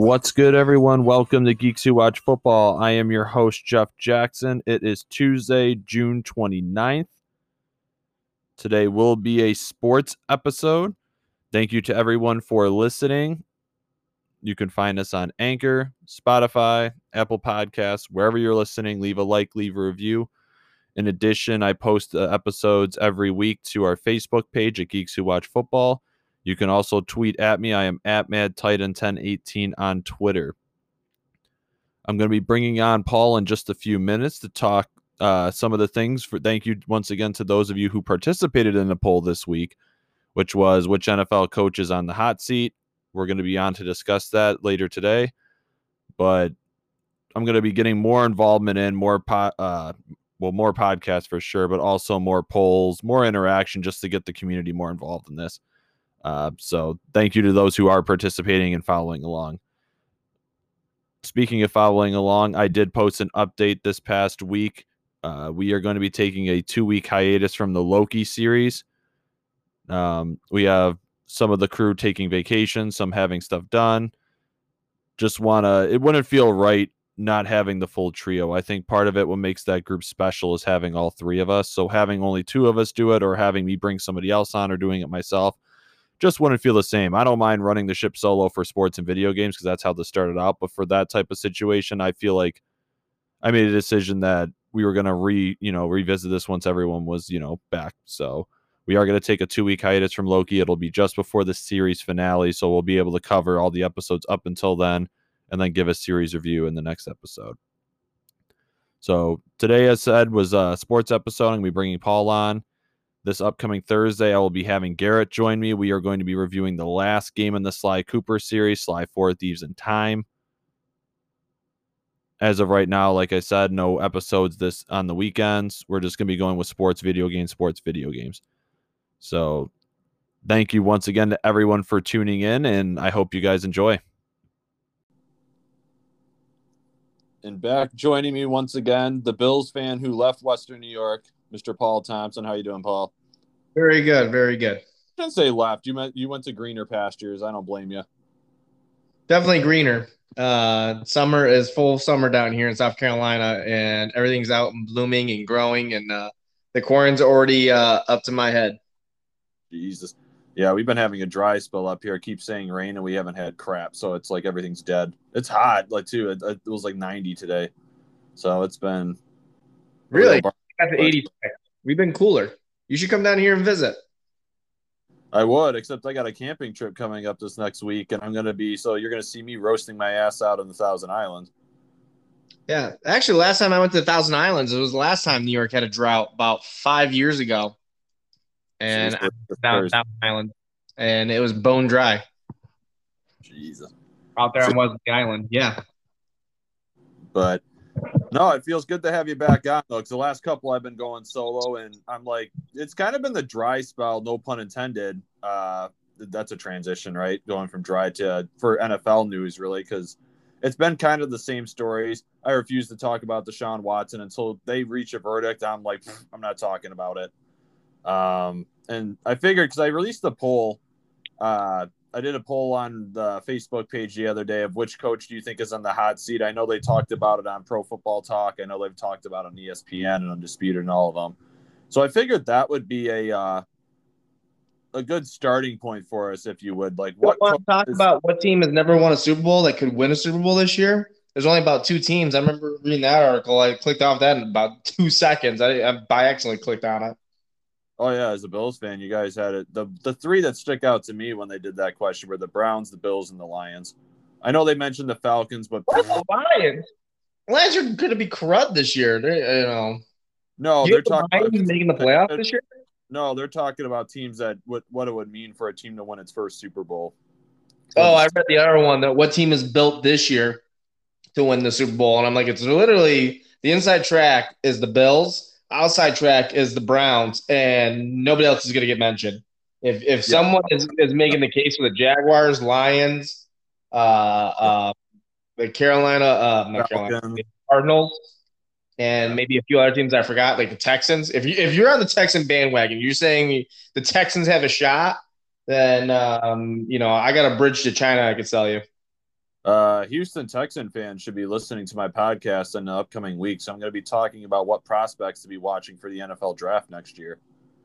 What's good, everyone? Welcome to Geeks Who Watch Football. I am your host, Jeff Jackson. It is Tuesday, June 29th. Today will be a sports episode. Thank you to everyone for listening. You can find us on Anchor, Spotify, Apple Podcasts, wherever you're listening. Leave a like, leave a review. In addition, I post uh, episodes every week to our Facebook page at Geeks Who Watch Football. You can also tweet at me. I am at MadTitan1018 on Twitter. I'm going to be bringing on Paul in just a few minutes to talk uh, some of the things. For thank you once again to those of you who participated in the poll this week, which was which NFL coach is on the hot seat. We're going to be on to discuss that later today, but I'm going to be getting more involvement in more po- uh, well, more podcasts for sure, but also more polls, more interaction, just to get the community more involved in this. Uh, so thank you to those who are participating and following along. Speaking of following along, I did post an update this past week. Uh, we are going to be taking a two week hiatus from the Loki series. Um, we have some of the crew taking vacation, some having stuff done. Just want to, it wouldn't feel right not having the full trio. I think part of it, what makes that group special is having all three of us. So having only two of us do it or having me bring somebody else on or doing it myself just wouldn't feel the same. I don't mind running the ship solo for sports and video games because that's how this started out. But for that type of situation, I feel like I made a decision that we were gonna re you know revisit this once everyone was you know back. So we are gonna take a two week hiatus from Loki. It'll be just before the series finale, so we'll be able to cover all the episodes up until then, and then give a series review in the next episode. So today, as said, was a sports episode. I'm gonna be bringing Paul on. This upcoming Thursday, I will be having Garrett join me. We are going to be reviewing the last game in the Sly Cooper series, Sly Four Thieves in Time. As of right now, like I said, no episodes this on the weekends. We're just going to be going with sports, video games, sports, video games. So, thank you once again to everyone for tuning in, and I hope you guys enjoy. And back joining me once again, the Bills fan who left Western New York, Mr. Paul Thompson. How are you doing, Paul? Very good, very good. I didn't say left. You meant you went to greener pastures. I don't blame you. Definitely greener. Uh, summer is full summer down here in South Carolina, and everything's out and blooming and growing, and uh, the corn's already uh, up to my head. Jesus. Yeah, we've been having a dry spell up here. I Keep saying rain, and we haven't had crap. So it's like everything's dead. It's hot, like too. It, it was like 90 today, so it's been really. That's 80. We've been cooler. You should come down here and visit. I would, except I got a camping trip coming up this next week, and I'm going to be so you're going to see me roasting my ass out on the Thousand Islands. Yeah, actually, last time I went to the Thousand Islands, it was the last time New York had a drought about five years ago, and I down Thousand Island, and it was bone dry. Jesus, out there on Wellesley Island, yeah. But no, it feels good to have you back on though, because the last couple I've been going solo, and I'm like, it's kind of been the dry spell, no pun intended. Uh, that's a transition, right? Going from dry to for NFL news, really, because it's been kind of the same stories. I refuse to talk about Deshaun Watson until they reach a verdict. I'm like, I'm not talking about it. Um, and I figured because I released the poll uh, I did a poll on the Facebook page the other day of which coach do you think is on the hot seat. I know they talked about it on Pro Football Talk. I know they've talked about it on ESPN and Undisputed and all of them. So I figured that would be a uh, a good starting point for us, if you would. Like, what? Want to talk is- about what team has never won a Super Bowl that could win a Super Bowl this year? There's only about two teams. I remember reading that article. I clicked off that in about two seconds. I, I by accident clicked on it. Oh yeah, as a Bills fan, you guys had it. The the three that stick out to me when they did that question were the Browns, the Bills, and the Lions. I know they mentioned the Falcons, but the Lions. Lions are going to be crud this year. They, you know. No, they're talking about making the playoffs this year. No, they're talking about teams that what what it would mean for a team to win its first Super Bowl. Oh, I read the other one that what team is built this year to win the Super Bowl, and I'm like, it's literally the inside track is the Bills outside track is the Browns, and nobody else is going to get mentioned. If if yeah. someone is, is making the case for the Jaguars, Lions, uh, uh, the Carolina, uh, not Carolina, Cardinals, and maybe a few other teams I forgot, like the Texans. If you if you're on the Texan bandwagon, you're saying the Texans have a shot, then um, you know I got a bridge to China I could sell you. Uh, Houston Texan fans should be listening to my podcast in the upcoming weeks. I'm going to be talking about what prospects to be watching for the NFL draft next year.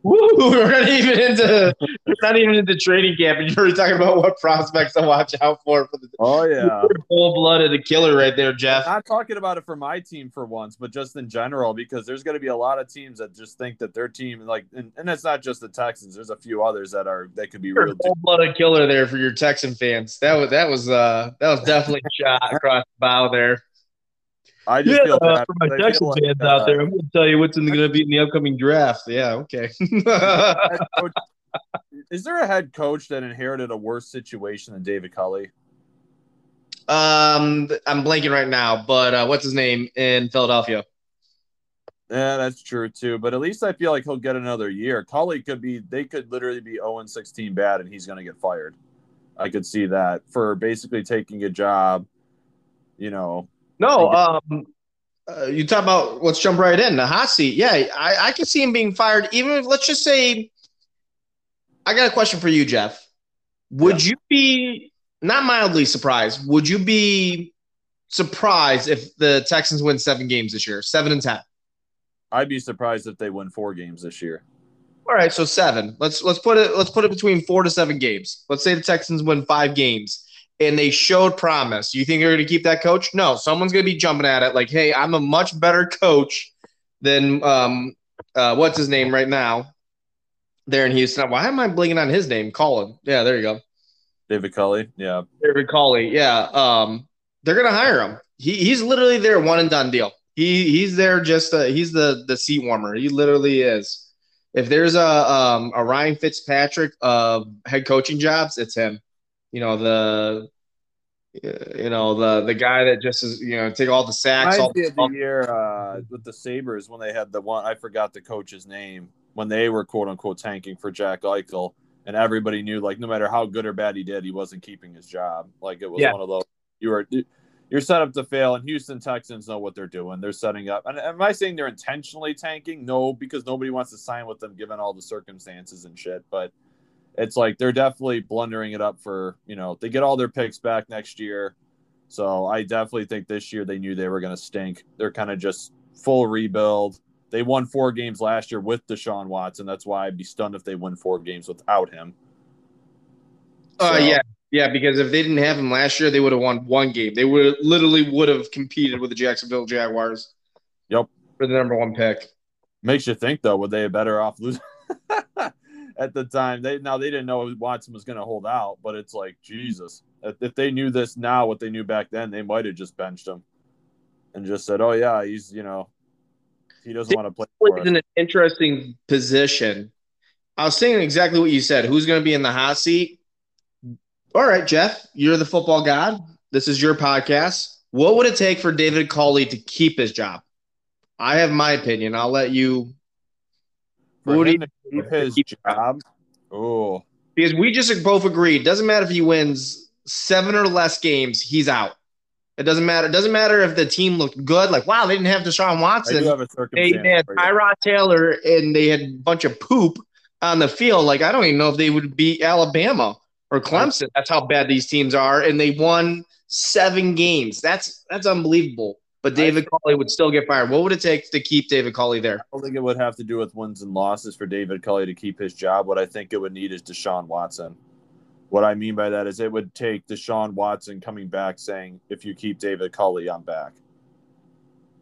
Woo, we're not even into we're not even into training camp, and you're talking about what prospects to watch out for for the Oh yeah, full blooded killer right there, Jeff. not talking about it for my team for once, but just in general because there's going to be a lot of teams that just think that their team like, and, and it's not just the Texans. There's a few others that are that could be you're real full blooded killer there for your Texan fans. That was that was uh that was definitely a shot across the bow there. I just Yeah, feel bad for my because I like, fans uh, out there, I'm going to tell you what's going to be in the upcoming draft. Yeah, okay. coach- is there a head coach that inherited a worse situation than David Culley? um, I'm blanking right now, but uh, what's his name in Philadelphia? Yeah, that's true too. But at least I feel like he'll get another year. Culley could be they could literally be 0 and 16 bad and he's gonna get fired. I could see that for basically taking a job, you know. No, um, uh, you talk about let's jump right in the hot seat. Yeah, I, I can see him being fired. Even if let's just say, I got a question for you, Jeff. Would you be not mildly surprised? Would you be surprised if the Texans win seven games this year, seven and ten? I'd be surprised if they win four games this year. All right, so seven. Let's let's put it let's put it between four to seven games. Let's say the Texans win five games and they showed promise. You think they're going to keep that coach? No, someone's going to be jumping at it like, "Hey, I'm a much better coach than um uh what's his name right now there in Houston. Why am I blinking on his name? Colin. Yeah, there you go. David Culley, yeah. David Culley. Yeah, um, they're going to hire him. He, he's literally their one and done deal. He he's there just uh, he's the the seat warmer. He literally is. If there's a um, a Ryan Fitzpatrick of head coaching jobs, it's him. You know the you know the the guy that just is you know take all the sacks. All, Reminds me the year uh, with the Sabres when they had the one I forgot the coach's name when they were quote unquote tanking for Jack Eichel and everybody knew like no matter how good or bad he did he wasn't keeping his job like it was Yeah. one of those you were you're set up to fail and Houston Texans know what they're doing they're setting up and am I saying they're intentionally tanking no because nobody wants to sign with them given all the circumstances and shit but it's like they're definitely blundering it up for you know they get all their picks back next year so I definitely think this year they knew they were going to stink. They're kind of just full rebuild. They won four games last year with Deshaun Watson. That's why I'd be stunned if they win four games without him. uh, So- yeah, yeah. Because if they didn't have him last year, they would have won one game. They would literally would have competed with the Jacksonville Jaguars. Yep. For the number one pick. Makes you think though, would they have better off losing at the time? They now they didn't know Watson was going to hold out, but it's like Jesus. If, if they knew this now, what they knew back then, they might have just benched him and just said, "Oh yeah, he's you know he doesn't want to play He's us." in an interesting position. I was saying exactly what you said. Who's going to be in the hot seat? All right, Jeff, you're the football god. This is your podcast. What would it take for David Culley to keep his job? I have my opinion. I'll let you. For What do him to keep his keep- job. Oh, Because we just both agreed. Doesn't matter if he wins seven or less games, he's out. It doesn't matter. It doesn't matter if the team looked good. Like, wow, they didn't have Deshaun I Watson. do they had for. Tyrod Taylor and they had a bunch of poop on the field. Like I don't even know if they would beat Alabama or Clemson. That's how bad these teams are, and they won seven games. That's that's unbelievable. But David Culley would still get fired. What would it take to keep David Culley there? I don't think it would have to do with wins and losses for David Culley to keep his job. What I think it would need is Deshaun Watson. What I mean by that is it would take Deshaun Watson coming back saying, if you keep David Culley, I'm back.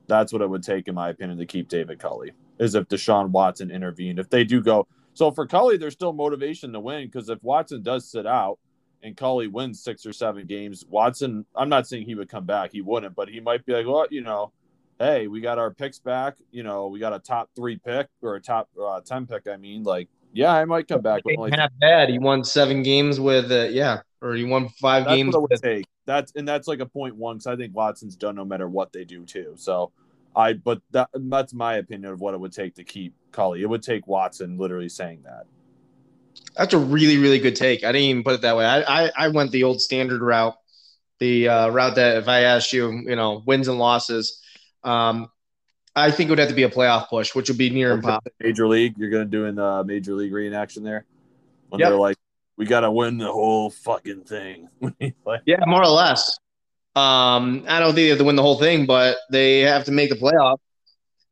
That's what it would take, in my opinion, to keep David Culley, is if Deshaun Watson intervened. If they do go. So for Culley, there's still motivation to win because if Watson does sit out and Culley wins six or seven games, Watson, I'm not saying he would come back. He wouldn't, but he might be like, well, you know, hey, we got our picks back. You know, we got a top three pick or a top uh, 10 pick. I mean, like, yeah, I might come back. With only Not bad. He won seven games with uh, yeah, or he won five that's games. what With, take. That's and that's like a point one because I think Watson's done no matter what they do too. So I, but that that's my opinion of what it would take to keep Culley. It would take Watson literally saying that. That's a really really good take. I didn't even put it that way. I I, I went the old standard route, the uh, route that if I asked you, you know, wins and losses. Um, I think it would have to be a playoff push, which would be near impossible. Major League, you're gonna do in uh, Major League reenaction there when Yep. they're like, we gotta win the whole fucking thing. like, Yeah, more or less. Um, I don't think they have to win the whole thing, but they have to make the playoff.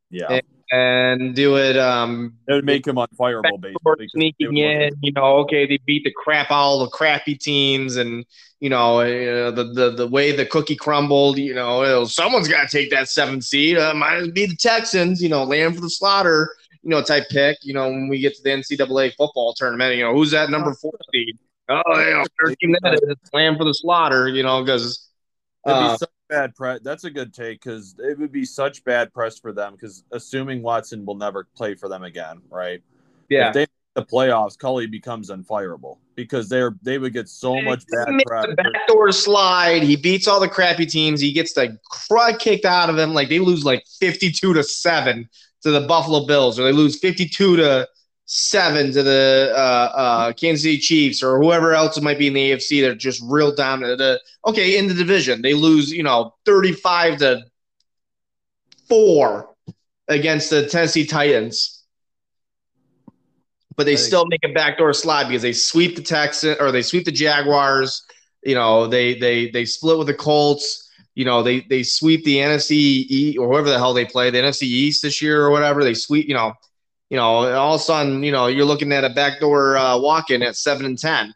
Yeah, and do it. Um, it would make him unfireable, basically. Sneaking in, you know, okay, they beat the crap all the crappy teams, and you know, uh, the the the way the cookie crumbled. You know, someone's got to take that seventh seed. Uh, might be the Texans. You know, land for the slaughter. You know, type pick. You know, when we get to the NCAA football tournament, you know, who's that number four seed? Oh, you know, team that is land for the slaughter. You know, because. Uh, bad press. That's a good take because it would be such bad press for them. Because assuming Watson will never play for them again, right? Yeah. If they the playoffs, Culley becomes unfireable because they're they would get so much bad press. The backdoor slide. He beats all the crappy teams. He gets the crud kicked out of him. Like they lose like fifty-two to seven to the Buffalo Bills, or they lose fifty-two to seven to the uh, uh, Kansas City Chiefs or whoever else it might be in the AFC. They're just real dominant. Uh, okay, in the division, they lose, you know, 35 to four against the Tennessee Titans. But they still make a backdoor slide because they sweep the Texans or they sweep the Jaguars. You know, they they they split with the Colts. You know, they they sweep the NFC or whoever the hell they play, the NFC East this year or whatever. They sweep, you know, you know, all of a sudden, you know, you're looking at a backdoor uh, walk-in at seven and ten.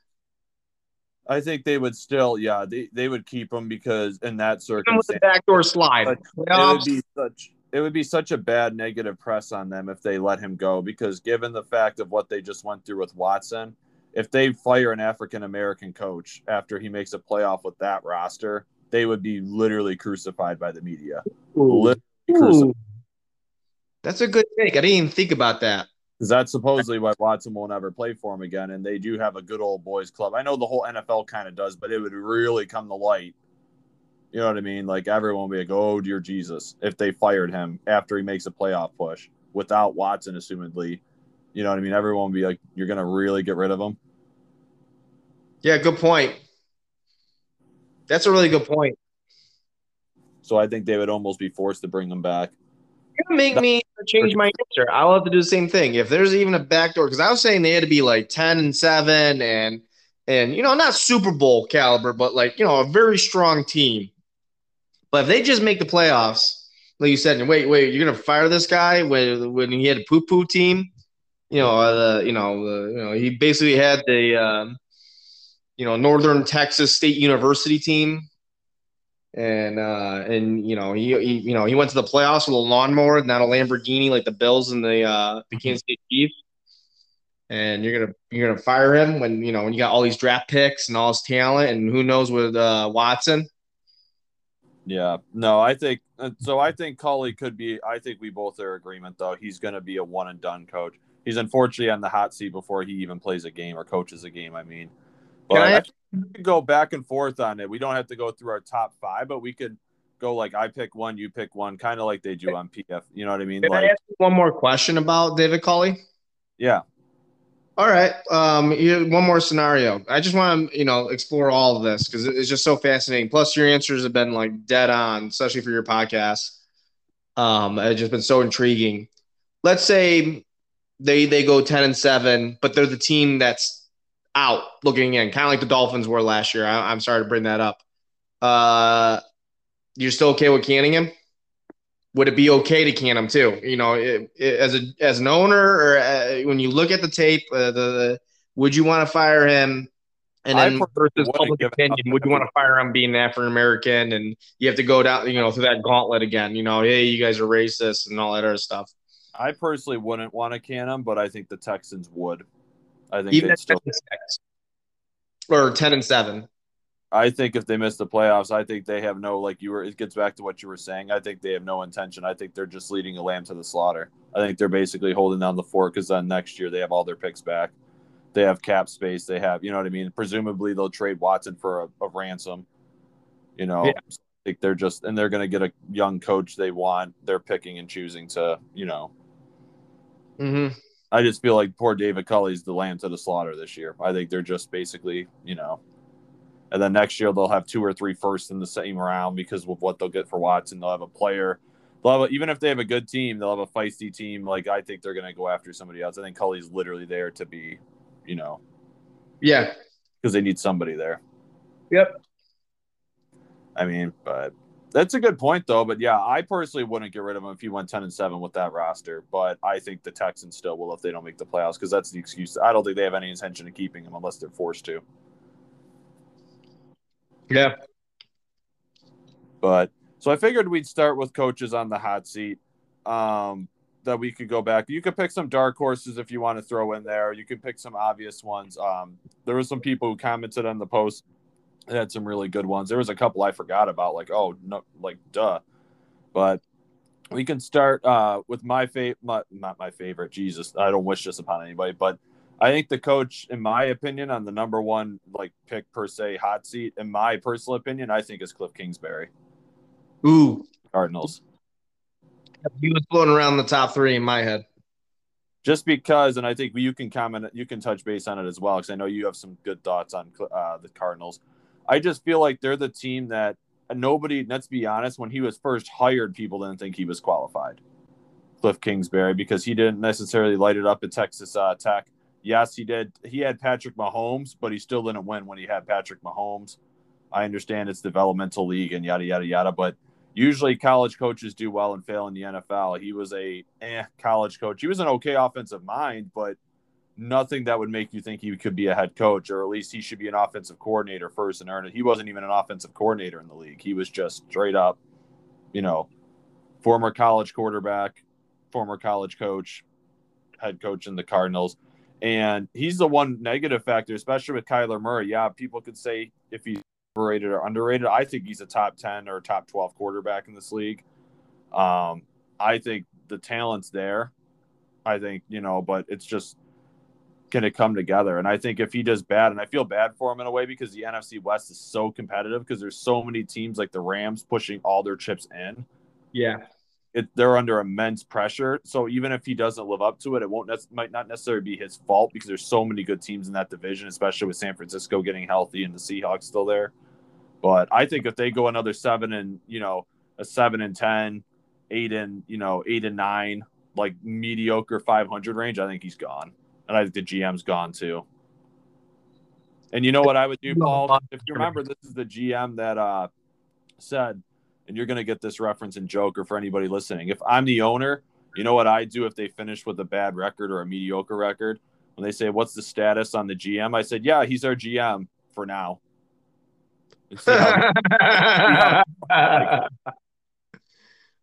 I think they would still, yeah, they, they would keep him because in that circumstance, with backdoor slide, it would be such it would be such a bad negative press on them if they let him go because given the fact of what they just went through with Watson, if they fire an African American coach after he makes a playoff with that roster, they would be literally crucified by the media. Ooh. Ooh. That's a good take. I didn't even think about that. Because that's supposedly why Watson won't ever play for him again. And they do have a good old boys club. I know the whole NFL kind of does, but it would really come to light. You know what I mean? Like everyone would be like, oh, dear Jesus, if they fired him after he makes a playoff push without Watson, assumedly. You know what I mean? Everyone would be like, you're going to really get rid of him? Yeah, good point. That's a really good point. So I think they would almost be forced to bring him back gonna make me change my answer. I'll have to do the same thing. If there's even a backdoor, because I was saying they had to be like 10 and 7 and and you know, not Super Bowl caliber, but like, you know, a very strong team. But if they just make the playoffs, like you said, wait, wait, you're gonna fire this guy when when he had a poo poo team, you know, uh, the you know, the, you know, he basically had the um, you know, Northern Texas State University team and uh, and you know he, he, you know he went to the playoffs with a lawnmower, not a Lamborghini like the Bills and the uh, the Kansas City Chiefs. And you're gonna you're gonna fire him when you know when you got all these draft picks and all his talent, and who knows with uh, Watson. Yeah, no, I think uh, so. I think Culley could be. I think we both are agreement though. He's to be a one and done coach. He's unfortunately on the hot seat before he even plays a game or coaches a game. I mean, I, we could go back and forth on it. We don't have to go through our top five, but we could go like I pick one, you pick one, kind of like they do on PF. You know what I mean? Can like, I ask one more question about David Culley? Yeah. All right. Um, one more scenario. I just want to, you know, explore all of this because it's just so fascinating. Plus, your answers have been like dead on, especially for your podcast. Um, it's just been so intriguing. Let's say they they go ten and seven, but they're the team that's out looking in, kind of like the Dolphins were last year. I, am sorry to bring that up. Uh, you're still okay with canning him? Would it be okay to can him too? You know, it, it, as a as an owner, or uh, when you look at the tape, uh, the, the, would you want to fire him? And then versus public opinion, would you want to fire him being an African American? And you have to go down, you know, through that gauntlet again. You know, hey, you guys are racist and all that other stuff. I personally wouldn't want to can him, but I think the Texans would. I think even still or ten and seven. I think if they miss the playoffs, I think they have no like you were. It gets back to what you were saying. I think they have no intention. I think they're just leading a lamb to the slaughter. I think they're basically holding down the fort because then next year they have all their picks back. They have cap space. They have, you know what I mean. Presumably they'll trade Watson for a, a ransom. You know, yeah. I think they're just and they're going to get a young coach they want. They're picking and choosing to, you know. Mm-hmm. I just feel like poor David Culley's the lamb to the slaughter this year. I think they're just basically, you know, and then next year they'll have two or three firsts in the same round because of what they'll get for Watson. They'll have a player. They'll have a, even if they have a good team, they'll have a feisty team. Like I think they're going to go after somebody else. I think Culley's literally there to be, you know, yeah, because they need somebody there. Yep. I mean, but that's a good point though. But yeah, I personally wouldn't get rid of him if he went ten and seven with that roster. But I think the Texans still will if they don't make the playoffs because that's the excuse. I don't think they have any intention of keeping him unless they're forced to. Yeah. But so I figured we'd start with coaches on the hot seat. Um, that we could go back. You could pick some dark horses if you want to throw in there. You could pick some obvious ones. Um, there were some people who commented on the post that had some really good ones. There was a couple I forgot about, like oh no, like duh. But we can start uh, with my favorite, not my favorite. Jesus, I don't wish this upon anybody, but I think the coach, in my opinion, on the number one like pick per se hot seat, in my personal opinion, I think is Cliff Kingsbury. Ooh, Cardinals. He was floating around the top three in my head. Just because, and I think you can comment, you can touch base on it as well, because I know you have some good thoughts on uh, the Cardinals. I just feel like they're the team that nobody, let's be honest, when he was first hired, people didn't think he was qualified. Cliff Kingsbury, because he didn't necessarily light it up at Texas uh, Tech. Yes, he did. He had Patrick Mahomes, but he still didn't win when he had Patrick Mahomes. I understand it's developmental league and yada yada yada, but usually college coaches do well and fail in the NFL. He was a eh, college coach. He was an okay offensive mind, but nothing that would make you think he could be a head coach, or at least he should be an offensive coordinator first and earn it. He wasn't even an offensive coordinator in the league. He was just straight up, you know, former college quarterback, former college coach, head coach in the Cardinals. And he's the one negative factor, especially with Kyler Murray. Yeah, people could say if he's overrated or underrated. I think he's a top 10 or top 12 quarterback in this league. Um, I think the talent's there. I think, you know, but it's just going to come together. And I think if he does bad, and I feel bad for him in a way because the NFC West is so competitive because there's so many teams like the Rams pushing all their chips in. Yeah. It, they're under immense pressure. So even if he doesn't live up to it, it won't might not necessarily be his fault because there's so many good teams in that division, especially with San Francisco getting healthy and the Seahawks still there. But I think if they go another seven and you know a seven and ten, eight and you know eight and nine, like mediocre five hundred range, I think he's gone, and I think the GM's gone too. And you know what I would do, Paul? If you remember, this is the GM that uh, said, and you're going to get this reference in Joker for anybody listening. If I'm the owner, you know what I do if they finish with a bad record or a mediocre record? When they say, What's the status on the GM? I said, Yeah, he's our GM for now. I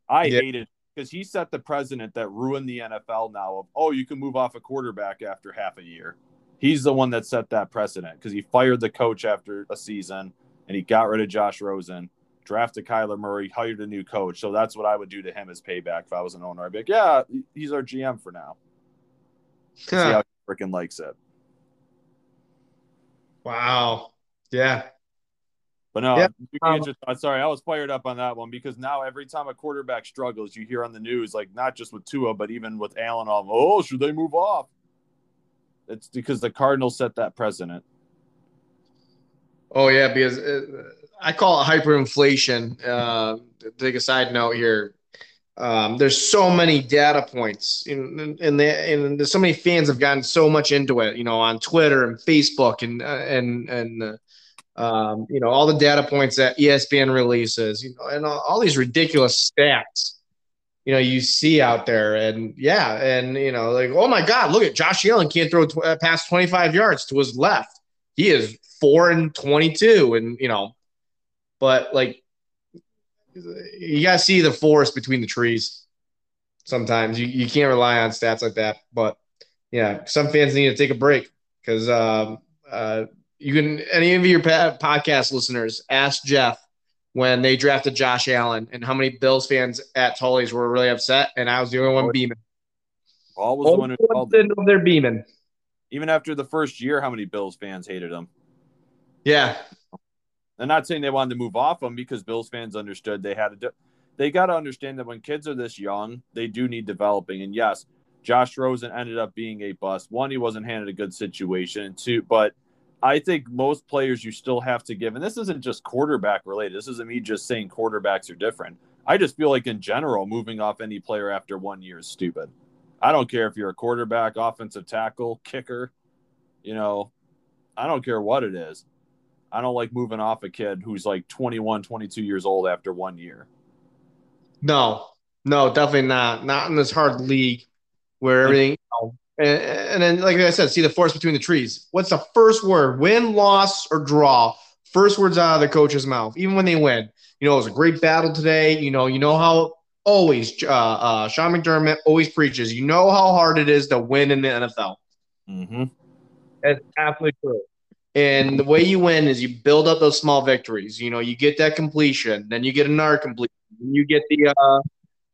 yeah. Hate it because he set the precedent that ruined the NFL now of, oh, you can move off a quarterback after half a year. He's the one that set that precedent because he fired the coach after a season and he got rid of Josh Rosen, drafted Kyler Murray, hired a new coach. So that's what I would do to him as payback if I was an owner. I'd be like, yeah, he's our GM for now. See how he freaking likes it. Wow. Yeah. But no, um, just, I'm sorry, I was fired up on that one because now every time a quarterback struggles, you hear on the news, like not just with Tua, but even with Allen, off, oh, should they move off? It's because the Cardinals set that precedent. Oh yeah, because it, uh, I call it hyperinflation. Uh, to take a side note here, um, there's so many data points, and and, and there's so many fans have gotten so much into it, you know, on Twitter and Facebook and uh, and and. Uh, um, you know, all the data points that ESPN releases, you know, and all, all, these ridiculous stats, you know, you see out there. And yeah, and, you know, like, oh my God, look at Josh Allen can't throw tw- uh, past 25 yards to his left. He is four and 22. And, you know, but like, you got to see the forest between the trees sometimes. You, you can't rely on stats like that. But yeah, some fans need to take a break because, um, uh, you can any of your podcast listeners ask Jeff when they drafted Josh Allen and how many Bills fans at Tully's were really upset, and I was the only one beaming. Paul was the one who called them. They're beaming. Even after the first year, how many Bills fans hated him? Yeah. I'm not saying they wanted to move off him because Bills fans understood they had to. Do, they got to understand that when kids are this young, they do need developing. And yes, Josh Rosen ended up being a bust. One, he wasn't handed a good situation. And two, but – I think most players you still have to give, and this isn't just quarterback related. This isn't me just saying quarterbacks are different. I just feel like in general, moving off any player after one year is stupid. I don't care if you're a quarterback, offensive tackle, kicker, you know, I don't care what it is. I don't like moving off a kid who's like 21, 22 years old after one year. No, no, definitely not. Not in this hard league where everything. You know, and, and then, like I said, see the forest between the trees. What's the first word? Win, loss, or draw? First words out of the coach's mouth, even when they win. You know, it was a great battle today. You know, you know how always uh, uh, Sean McDermott always preaches. You know how hard it is to win in the NFL. Mm-hmm. That's absolutely true. And the way you win is you build up those small victories. You know, you get that completion, then you get another completion, you get the uh,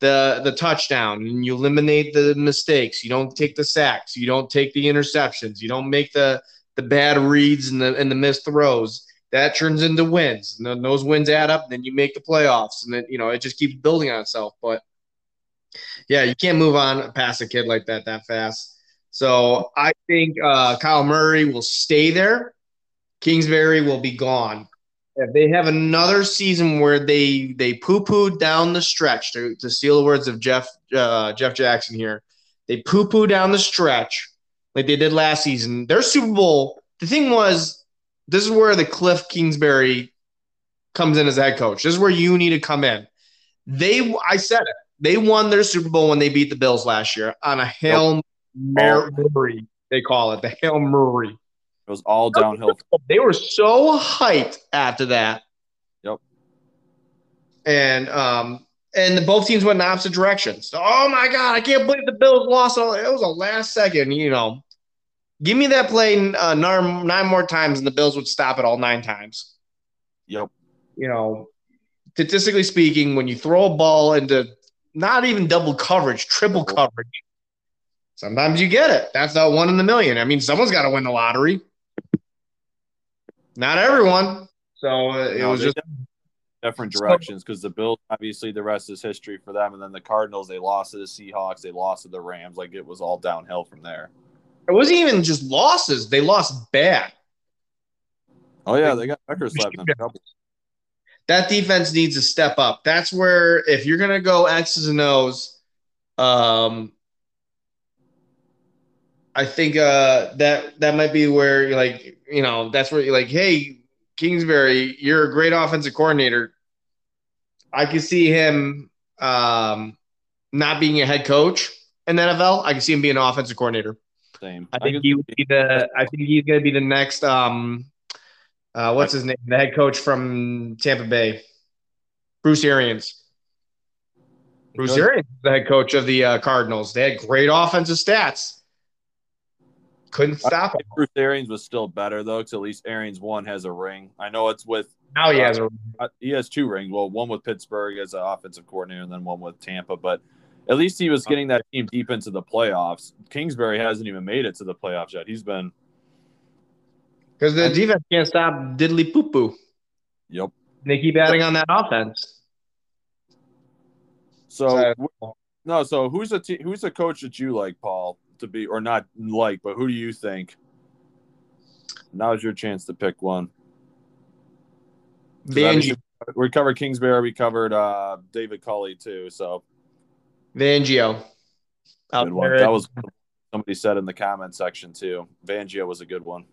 the the touchdown, and you eliminate the mistakes. You don't take the sacks, you don't take the interceptions, you don't make the the bad reads and the and the missed throws. That turns into wins, and then those wins add up. And then you make the playoffs, and then you know it just keeps building on itself. But yeah, you can't move on past a kid like that that fast. So I think uh, Kyle Murray will stay there. Kingsbury will be gone. If they have another season where they they poo poo down the stretch, to, to steal the words of Jeff uh, Jeff Jackson here, they poo poo down the stretch like they did last season. Their Super Bowl. The thing was, this is where the Cliff Kingsbury comes in as head coach. This is where you need to come in. They, I said it. They won their Super Bowl when they beat the Bills last year on a hail Mary. They call it the hail Murray. It was all downhill. They were so hyped after that. Yep. And um and the, both teams went in opposite directions. So, oh my god, I can't believe the Bills lost. All, it was a last second, you know. Give me that play uh, nine, nine more times, and the Bills would stop it all nine times. Yep. You know, statistically speaking, when you throw a ball into not even double coverage, triple coverage, sometimes you get it. That's not one in the million. I mean, someone's got to win the lottery. Not everyone. So uh, it No, was just different directions because the Bills, obviously, the rest is history for them. And then the Cardinals, they lost to the Seahawks, they lost to the Rams. Like it was all downhill from there. it wasn't even just losses. They lost bad. Oh yeah, they got Becker slapped a couple. That defense needs to step up. That's where if you're gonna go X's and O's, um, I think uh, that that might be where like, you know, that's where you're like, hey, Kingsbury, you're a great offensive coordinator. I can see him um, not being a head coach in the NFL. I can see him being an offensive coordinator. Same. I I think could- he would be the. I think he's going to be the next. Um, uh, what's his name? The head coach from Tampa Bay, Bruce Arians. Bruce Good. Arians, is the head coach of the uh, Cardinals. They had great offensive stats. Couldn't stop him. Bruce Arians was still better though, because at least Arians one has a ring. I know it's with Now he has a. uh, he has two rings. Well, one with Pittsburgh as an offensive coordinator, and then one with Tampa. But at least he was getting that team deep into the playoffs. Kingsbury hasn't even made it to the playoffs yet. He's been Because the defense can't stop diddly poo poo. yep. They keep adding on that offense. So So- no, so who's a te- who's a coach that you like, Paul, to be or not like, but who do you think? Now's your chance to pick one. I Van, mean, we covered Kingsbury, we covered uh, David Culley too. So Fangio. Good one. That was somebody said in the comment section too. Fangio was a good one.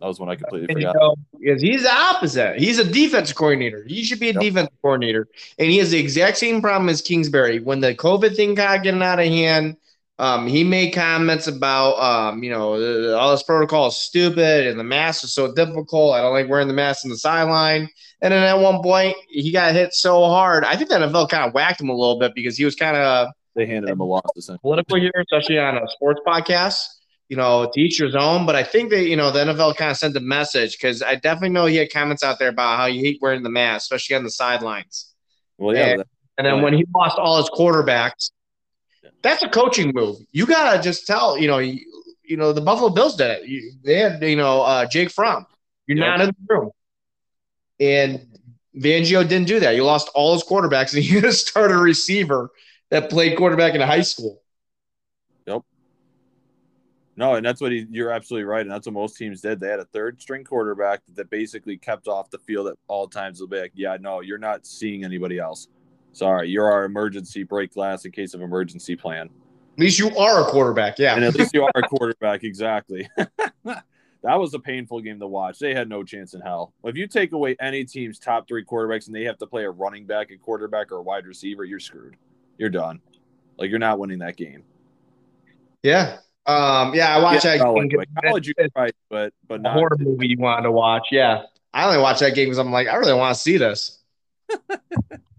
That was one I completely forgot. Because he's the opposite. He's a defense coordinator. He should be a Yep. defense coordinator. And he has the exact same problem as Kingsbury. When the COVID thing got getting out of hand, um, he made comments about, um, you know, uh, all this protocol is stupid and the mask is so difficult. I don't like wearing the mask on the sideline. And then at one point, he got hit so hard. I think the NFL kind of whacked him a little bit because he was kind of They handed him a loss. political here, especially on a sports podcast. You know, to each your own. But I think that you know the NFL kind of sent a message because I definitely know he had comments out there about how you hate wearing the mask, especially on the sidelines. Well, yeah, that- And then when he lost all his quarterbacks, that's a coaching move. You gotta just tell you know you, you know the Buffalo Bills did it. You, they had you know uh, Jake Fromm. You're Yep. not in the room, and Fangio didn't do that. You lost all his quarterbacks, and you just started a receiver that played quarterback in high school. Yep. No, and that's what he, you're absolutely right. And that's what most teams did. They had a third string quarterback that basically kept off the field at all times. They'll be like, yeah, no, you're not seeing anybody else. Sorry, you're our emergency break glass in case of emergency plan. At least you are a quarterback, yeah. And at least you are a quarterback, exactly. that was a painful game to watch. They had no chance in hell. If you take away any team's top three quarterbacks and they have to play a running back, a quarterback, or a wide receiver, you're screwed. You're done. Like you're not winning that game. Yeah. Um, yeah, I watched Yeah, that college, game. college you right, but but not horror movie you wanted to watch. Yeah. I only watched that game because I'm like, I really want to see this.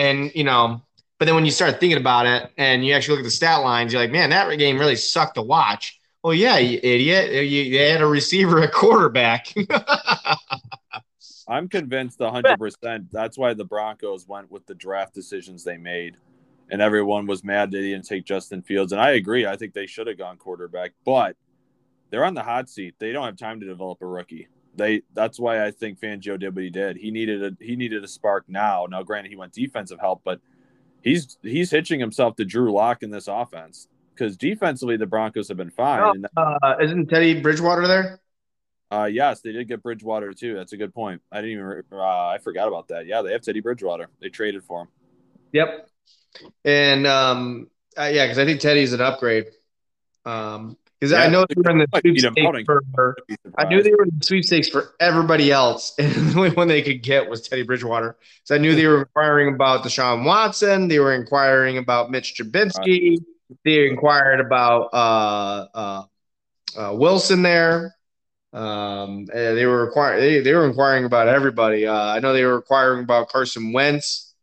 and you know, but then when you start thinking about it and you actually look at the stat lines, you're like, man, that game really sucked to watch. Well, yeah, you idiot. You, had a receiver a quarterback. I'm convinced 100% that's why the Broncos went with the draft decisions they made. And everyone was mad they didn't take Justin Fields. And I agree. I think they should have gone quarterback, but they're on the hot seat. They don't have time to develop a rookie. They that's why I think Fangio did what he did. He needed a he needed a spark now. Now, granted, he went defensive help, but he's he's hitching himself to Drew Lock in this offense because defensively the Broncos have been fine. And uh, isn't Teddy Bridgewater there? Uh, yes, they did get Bridgewater too. That's a good point. I didn't even. Uh, I forgot about that. Yeah, they have Teddy Bridgewater. They traded for him. Yep. And um, uh, yeah, because I think Teddy's an upgrade. Um, because I know they were in the might beat him out sweepstakes for. I knew they were in the sweepstakes for everybody else, and the only one they could get was Teddy Bridgewater. So I knew they were inquiring about Deshaun Watson. They were inquiring about Mitch Trubisky. They inquired about uh, uh, uh, Wilson there. Um, they were requiring they, they were inquiring about everybody. Uh, I know they were inquiring about Carson Wentz.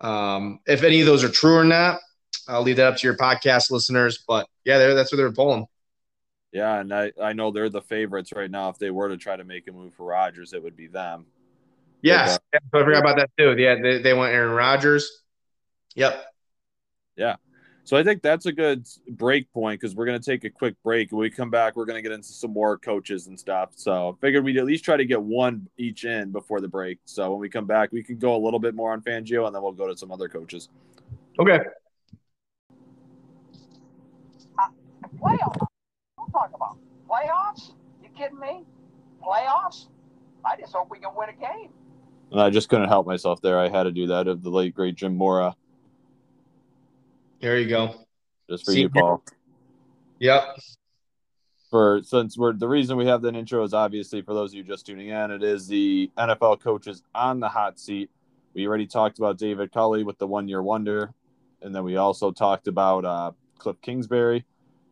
Um, if any of those are true or not, I'll leave that up to your podcast listeners. But yeah, they're, that's what they were pulling. Yeah, and I, I know they're the favorites right now. If they were to try to make a move for Rodgers, it would be them. Yes, yeah, so I forgot about that too. Yeah, they, they went Aaron Rodgers. Yep. Yeah. So I think that's a good break point because we're going to take a quick break. When we come back, we're going to get into some more coaches and stuff. So I figured we'd at least try to get one each in before the break. So when we come back, we can go a little bit more on Fangio and then we'll go to some other coaches. Okay. Uh, Playoffs? Don't talk about playoffs. You kidding me? Playoffs? I just hope we can win a game. And I just couldn't help myself there. I had to do that of the late, great Jim Mora, There you go. just for See, you, Paul. Yep. for since we're the reason we have that intro is obviously for those of you just tuning in, it is the NFL coaches on the hot seat. We already talked about David Culley with the one year wonder, and then we also talked about uh, Cliff Kingsbury.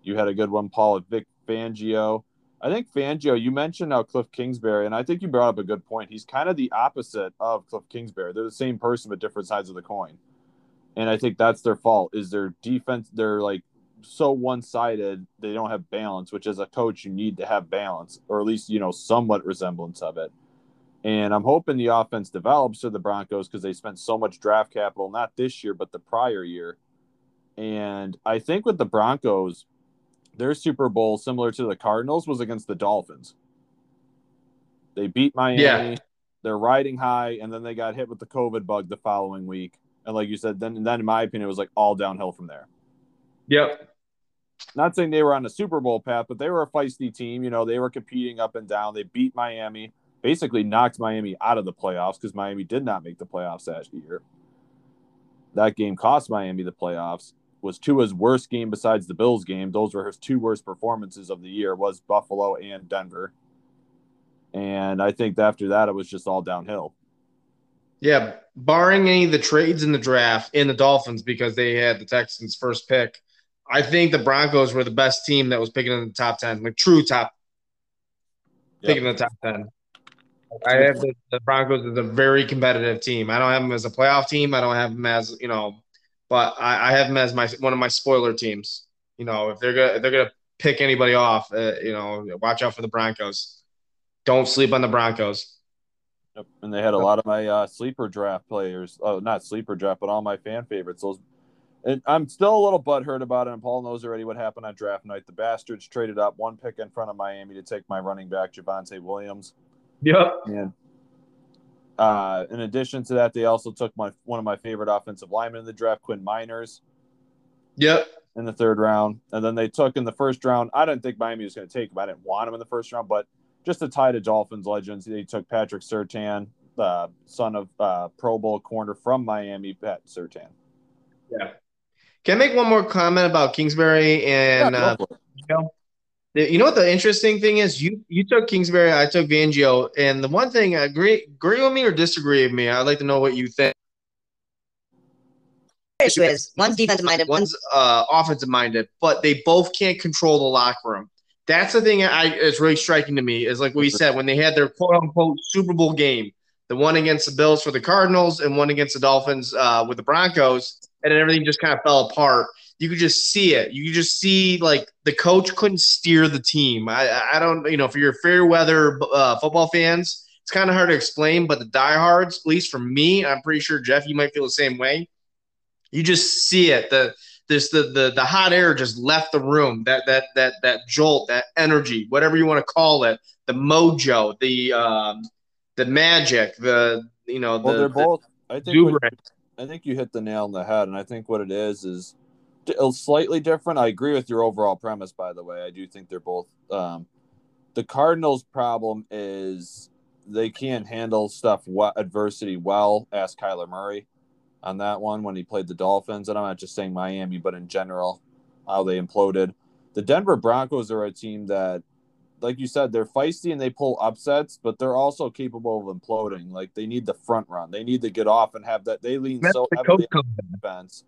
You had a good one, Paul, at Vic Fangio. I think Fangio, you mentioned now Cliff Kingsbury, and I think you brought up a good point. He's kind of the opposite of Cliff Kingsbury. They're the same person but different sides of the coin. And I think that's their fault. Is their defense? They're like so one-sided they don't have balance which as a coach you need to have balance or at least you know somewhat resemblance of it and i'm hoping the offense develops for the broncos because they spent so much draft capital not this year but the prior year and i think with the broncos their super bowl similar to the cardinals was against the dolphins they beat miami Yeah. they're riding high and then they got hit with the covid bug the following week and like you said then then in my opinion it was like all downhill from there Yep. not saying they were on a Super Bowl path, but they were a feisty team. You know, they were competing up and down. They beat Miami, basically knocked Miami out of the playoffs because Miami did not make the playoffs last year. That game cost Miami the playoffs. Was Tua's worst game besides the Bills game. Those were his two worst performances of the year. Was Buffalo and Denver. And I think after that, it was just all downhill. Yeah. Barring any of the trades in the draft in the Dolphins because they had the Texans' first pick, I think the Broncos were the best team that was picking in the top 10, like true top, picking in the top 10. I have the, the Broncos as a very competitive team. I don't have them as a playoff team. I don't have them as, you know, but I, I have them as my one of my spoiler teams. You know, if they're gonna if they're gonna pick anybody off, uh, you know, watch out for the Broncos. Don't sleep on the Broncos. Yep. And they had a lot of my uh, sleeper draft players. Oh, not sleeper draft, but all my fan favorites. Those, and I'm still a little butthurt about it. And Paul knows already what happened on draft night. The bastards traded up one pick in front of Miami to take my running back Javonte Williams. Yep. And uh, in addition to that, they also took my one of my favorite offensive linemen in the draft, Quinn Meinerz, Yep. in the third round. And then they took in the first round. I didn't think Miami was going to take him. I didn't want him in the first round, but just to tie to Dolphins legends, they took Patrick Surtain, the son of uh, Pro Bowl corner from Miami, Pat Surtain. Yeah. Can I make one more comment about Kingsbury and Yeah, uh, You know what the interesting thing is? You you took Kingsbury, I took Fangio, and the one thing agree agree with me or disagree with me. I'd like to know what you think. issue is one's defensive minded, one's One's uh, offensive minded, but they both can't control the locker room. That's the thing I is really striking to me is like we said when they had their quote unquote Super Bowl game, the one against the Bills for the Cardinals and one against the Dolphins uh, with the Broncos, and then everything just kind of fell apart. You could just see it. You could just see like the coach couldn't steer the team. I I don't you know for you're fair weather uh, football fans, it's kind of hard to explain, but the diehards, at least for me, I'm pretty sure Jeff, you might feel the same way. You just see it. The this the the the hot air just left the room. That that that that jolt, that energy, whatever you want to call it, the mojo, the um, the magic, the you know the, Well, they're the both. I think. What. I think you hit the nail on the head, and I think what it is is slightly different. I agree with your overall premise, by the way. I do think they're both. Um, the Cardinals' problem is they can't handle stuff, what adversity well. Ask Kyler Murray on that one when he played the Dolphins, and I'm not just saying Miami, but in general, how they imploded. The Denver Broncos are a team that, like you said, they're feisty and they pull upsets, but they're also capable of imploding. Like they need the front run, they need to get off and have that. They lean That's so the heavily on defense,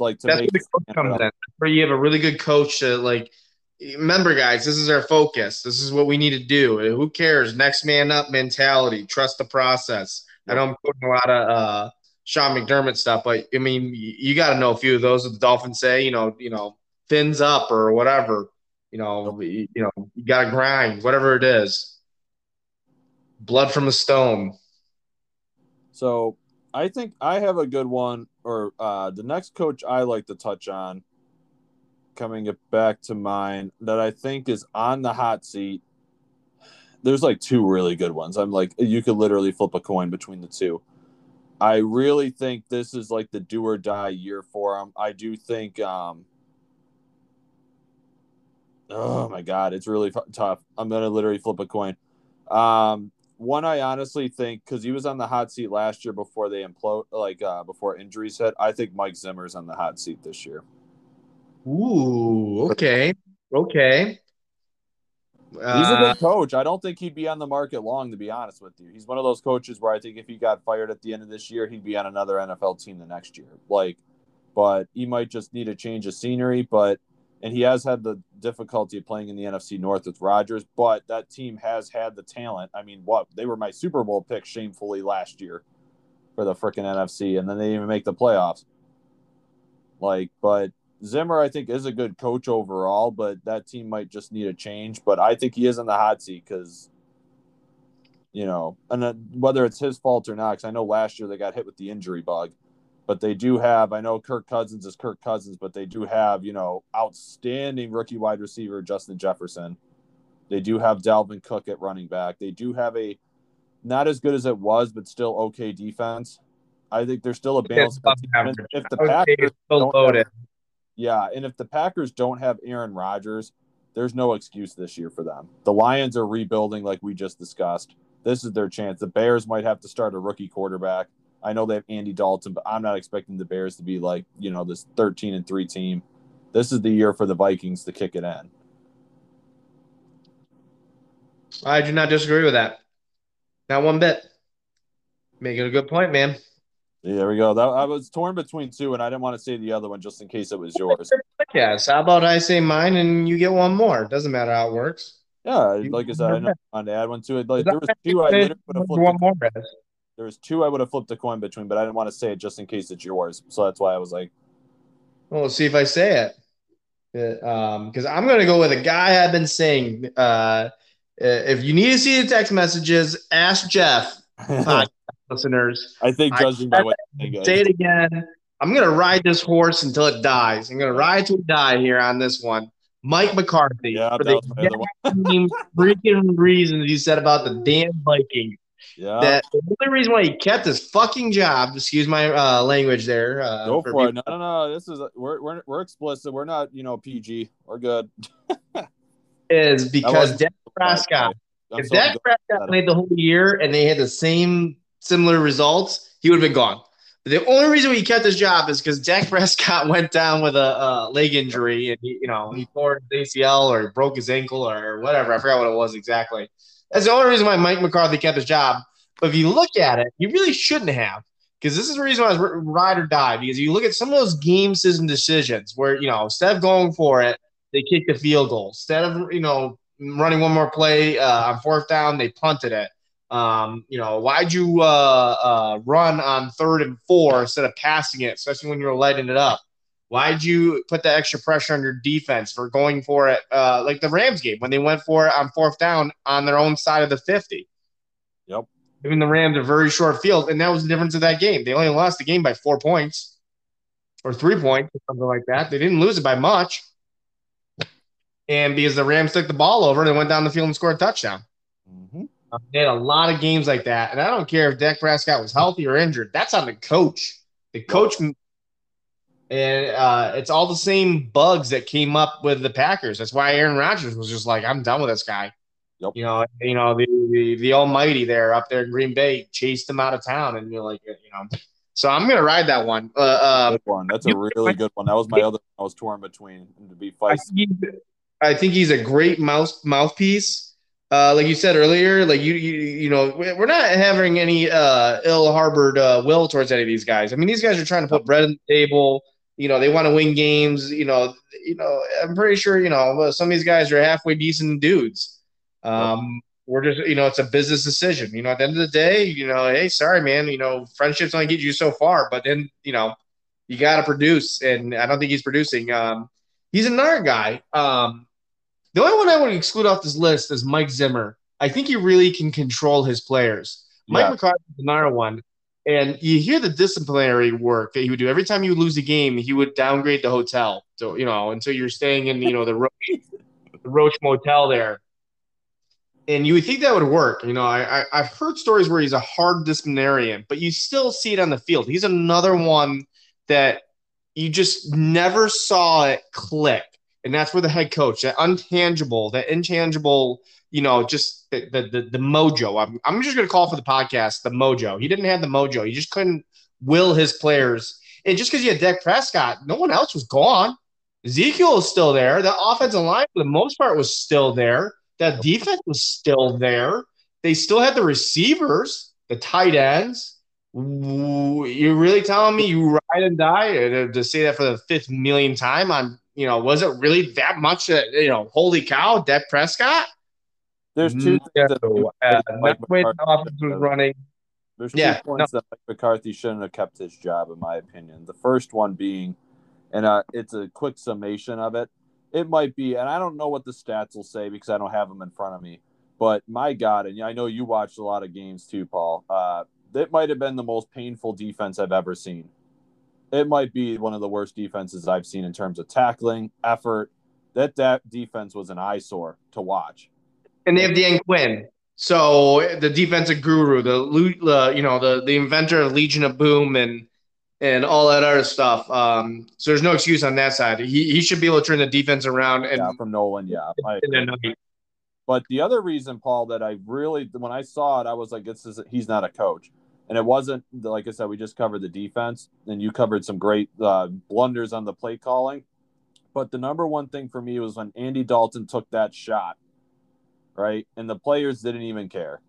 like to That's make where comes in. Where you have a really good coach to like. Remember, guys, this is our focus. This is what we need to do. Who cares? Next man up mentality. Trust the process. I know I'm quoting a lot of uh, Sean McDermott stuff, but I mean, you got to know a few of those. That the Dolphins say, you know, you know, fins up or whatever. You know, you you know, you got to grind, whatever it is. Blood from a stone. So I think I have a good one, or uh, the next coach I like to touch on, coming back to mine, that I think is on the hot seat. There's like two really good ones. I'm like, you could literally flip a coin between the two. I really think this is like the do or die year for him. I do think, um, oh my God, it's really fu- tough. I'm going to literally flip a coin. Um, one I honestly think because he was on the hot seat last year before they implode, like uh, before injuries hit. I think Mike Zimmer's on the hot seat this year. Ooh, okay, okay. He's a Uh, good coach. I don't think he'd be on the market long, to be honest with you. He's one of those coaches where I think if he got fired at the end of this year, he'd be on another NFL team the next year. Like, but he might just need a change of scenery. But and he has had the difficulty of playing in the NFC North with Rodgers, but that team has had the talent. I mean, what they were my Super Bowl pick shamefully last year for the freaking NFC, and then they didn't even make the playoffs. Like, but Zimmer, I think, is a good coach overall, but that team might just need a change. But I think he is in the hot seat because, you know, and uh, whether it's his fault or not, because I know last year they got hit with the injury bug, but they do have, I know Kirk Cousins is Kirk Cousins, but they do have, you know, outstanding rookie wide receiver Justin Jefferson. They do have Dalvin Cook at running back. They do have a not as good as it was, but still okay defense. I think there's still a balance. above And average. If the I would say Packers still loaded. yeah, and if the Packers don't have Aaron Rodgers, there's no excuse this year for them. The Lions are rebuilding like we just discussed. This is their chance. The Bears might have to start a rookie quarterback. I know they have Andy Dalton, but I'm not expecting the Bears to be like, you know, this 13 and 3 team. This is the year for the Vikings to kick it in. I do not disagree with that. Not one bit. Making a good point, man. Yeah, there we go. That, I was torn between two, and I didn't want to say the other one just in case it was yours. Yes. How about I say mine and you get one more? Doesn't matter how it works. Yeah, like I said, I I wanted to add one to it. Like there was two I would have flipped. one more. Rez. There was two I would have flipped a coin between, but I didn't want to say it just in case it's yours. So that's why I was like, Well, let's see if I say it. Uh, Um, because I'm gonna go with a guy I've been saying. Uh, if you need to see the text messages, ask Jeff. I Listeners, I think I judging by what say it again. I'm gonna ride this horse until it dies. I'm gonna ride to die here on this one. Mike McCarthy yeah, for that was my other one. the same freaking reasons you said about the damn Vikings. Yeah, That the only reason why he kept his fucking job, excuse my uh, language there. Uh, go for it. No, no, no. This is we're we're we're explicit. We're not you know PG. We're good. Is because Dak Prescott. I'm If sorry, Dak Prescott played the whole year and they had the same similar results, he would have been gone. The only reason he kept his job is because Dak Prescott went down with a, a leg injury, and he, you know he tore his ACL or broke his ankle or whatever. I forgot what it was exactly. That's the only reason why Mike McCarthy kept his job. But if you look at it, you really shouldn't have, because this is the reason why it's ride or die. Because you look at some of those game system decisions where you know instead of going for it, they kicked the field goal. Instead of you know running one more play uh, on fourth down, they punted it. Um, you know, why'd you uh, uh, run on third and four instead of passing it, especially when you're lighting it up? Why'd you put the extra pressure on your defense for going for it, uh, like the Rams game when they went for it on fourth down on their own side of the 50? Yep. Giving the Rams a very short field, and that was the difference of that game. They only lost the game by four points or three points or something like that. They didn't lose it by much. And because the Rams took the ball over, they went down the field and scored a touchdown. Mm-hmm. They had a lot of games like that, and I don't care if Dak Prescott was healthy or injured. That's on the coach. The coach, and uh, it's all the same bugs that came up with the Packers. That's why Aaron Rodgers was just like, "I'm done with this guy." Yep. You know, you know the, the the Almighty there up there in Green Bay chased him out of town, and you're like, you know. So I'm gonna ride that one. Uh, uh, good one. That's a really good one. That was my other. I was torn between to be I feisty. think, he's, I think he's a great mouse mouthpiece. Uh, like you said earlier, like you, you, you know, we're not having any uh, ill-harbored uh, will towards any of these guys. I mean, these guys are trying to put bread on the table. You know, they want to win games. You know, you know, I'm pretty sure. You know, some of these guys are halfway decent dudes. Um, we're just, you know, it's a business decision. You know, at the end of the day, you know, hey, sorry, man. You know, friendships only get you so far, but then, you know, you got to produce, and I don't think he's producing. Um, he's another guy. Um, the only one I would exclude off this list is Mike Zimmer. I think he really can control his players. Mike Yeah. McCarthy is another one. And you hear the disciplinary work that he would do. Every time you lose a game, he would downgrade the hotel. So, you know, until you're staying in, you know, the Roach, the Roach Motel there. And you would think that would work. You know, I, I, I've heard stories where he's a hard disciplinarian, but you still see it on the field. He's another one that you just never saw it click and that's where the head coach, that untangible, that intangible, you know, just the the the, the mojo. I'm I'm just gonna call for the podcast the mojo. He didn't have the mojo. He just couldn't will his players. And just because you had Dak Prescott, no one else was gone. Ezekiel still there. The offensive line, for the most part, was still there. That defense was still there. They still had the receivers, the tight ends. You're really telling me you ride and die uh, to, to say that for the fifth million time on you know, was it really that much that, you know, holy cow, Dak Prescott? There's two things No, that uh, Mike not the way the McCarthy offense was running. There's Yeah, two points that Mike McCarthy shouldn't have kept his job, in my opinion. The first one being, and uh, it's a quick summation of it. It might be, and I don't know what the stats will say because I don't have them in front of me. But my God, and I know you watched a lot of games too, Paul. Uh, that might have been the most painful defense I've ever seen. It might be one of the worst defenses I've seen in terms of tackling, effort. That that defense was an eyesore to watch. And they have Dan Quinn. So the defensive guru, the uh, you know, the the inventor of Legion of Boom and and all that other stuff. Um, so there's no excuse on that side. He, he should be able to turn the defense around and yeah, from Nolan. Yeah, I in a agree. night. But the other reason, Paul, that I really, when I saw it, I was like, "This is he's not a coach," and it wasn't. Like I said, we just covered the defense, and you covered some great uh, blunders on the play calling. But the number one thing for me was when Andy Dalton took that shot, right, and the players didn't even care,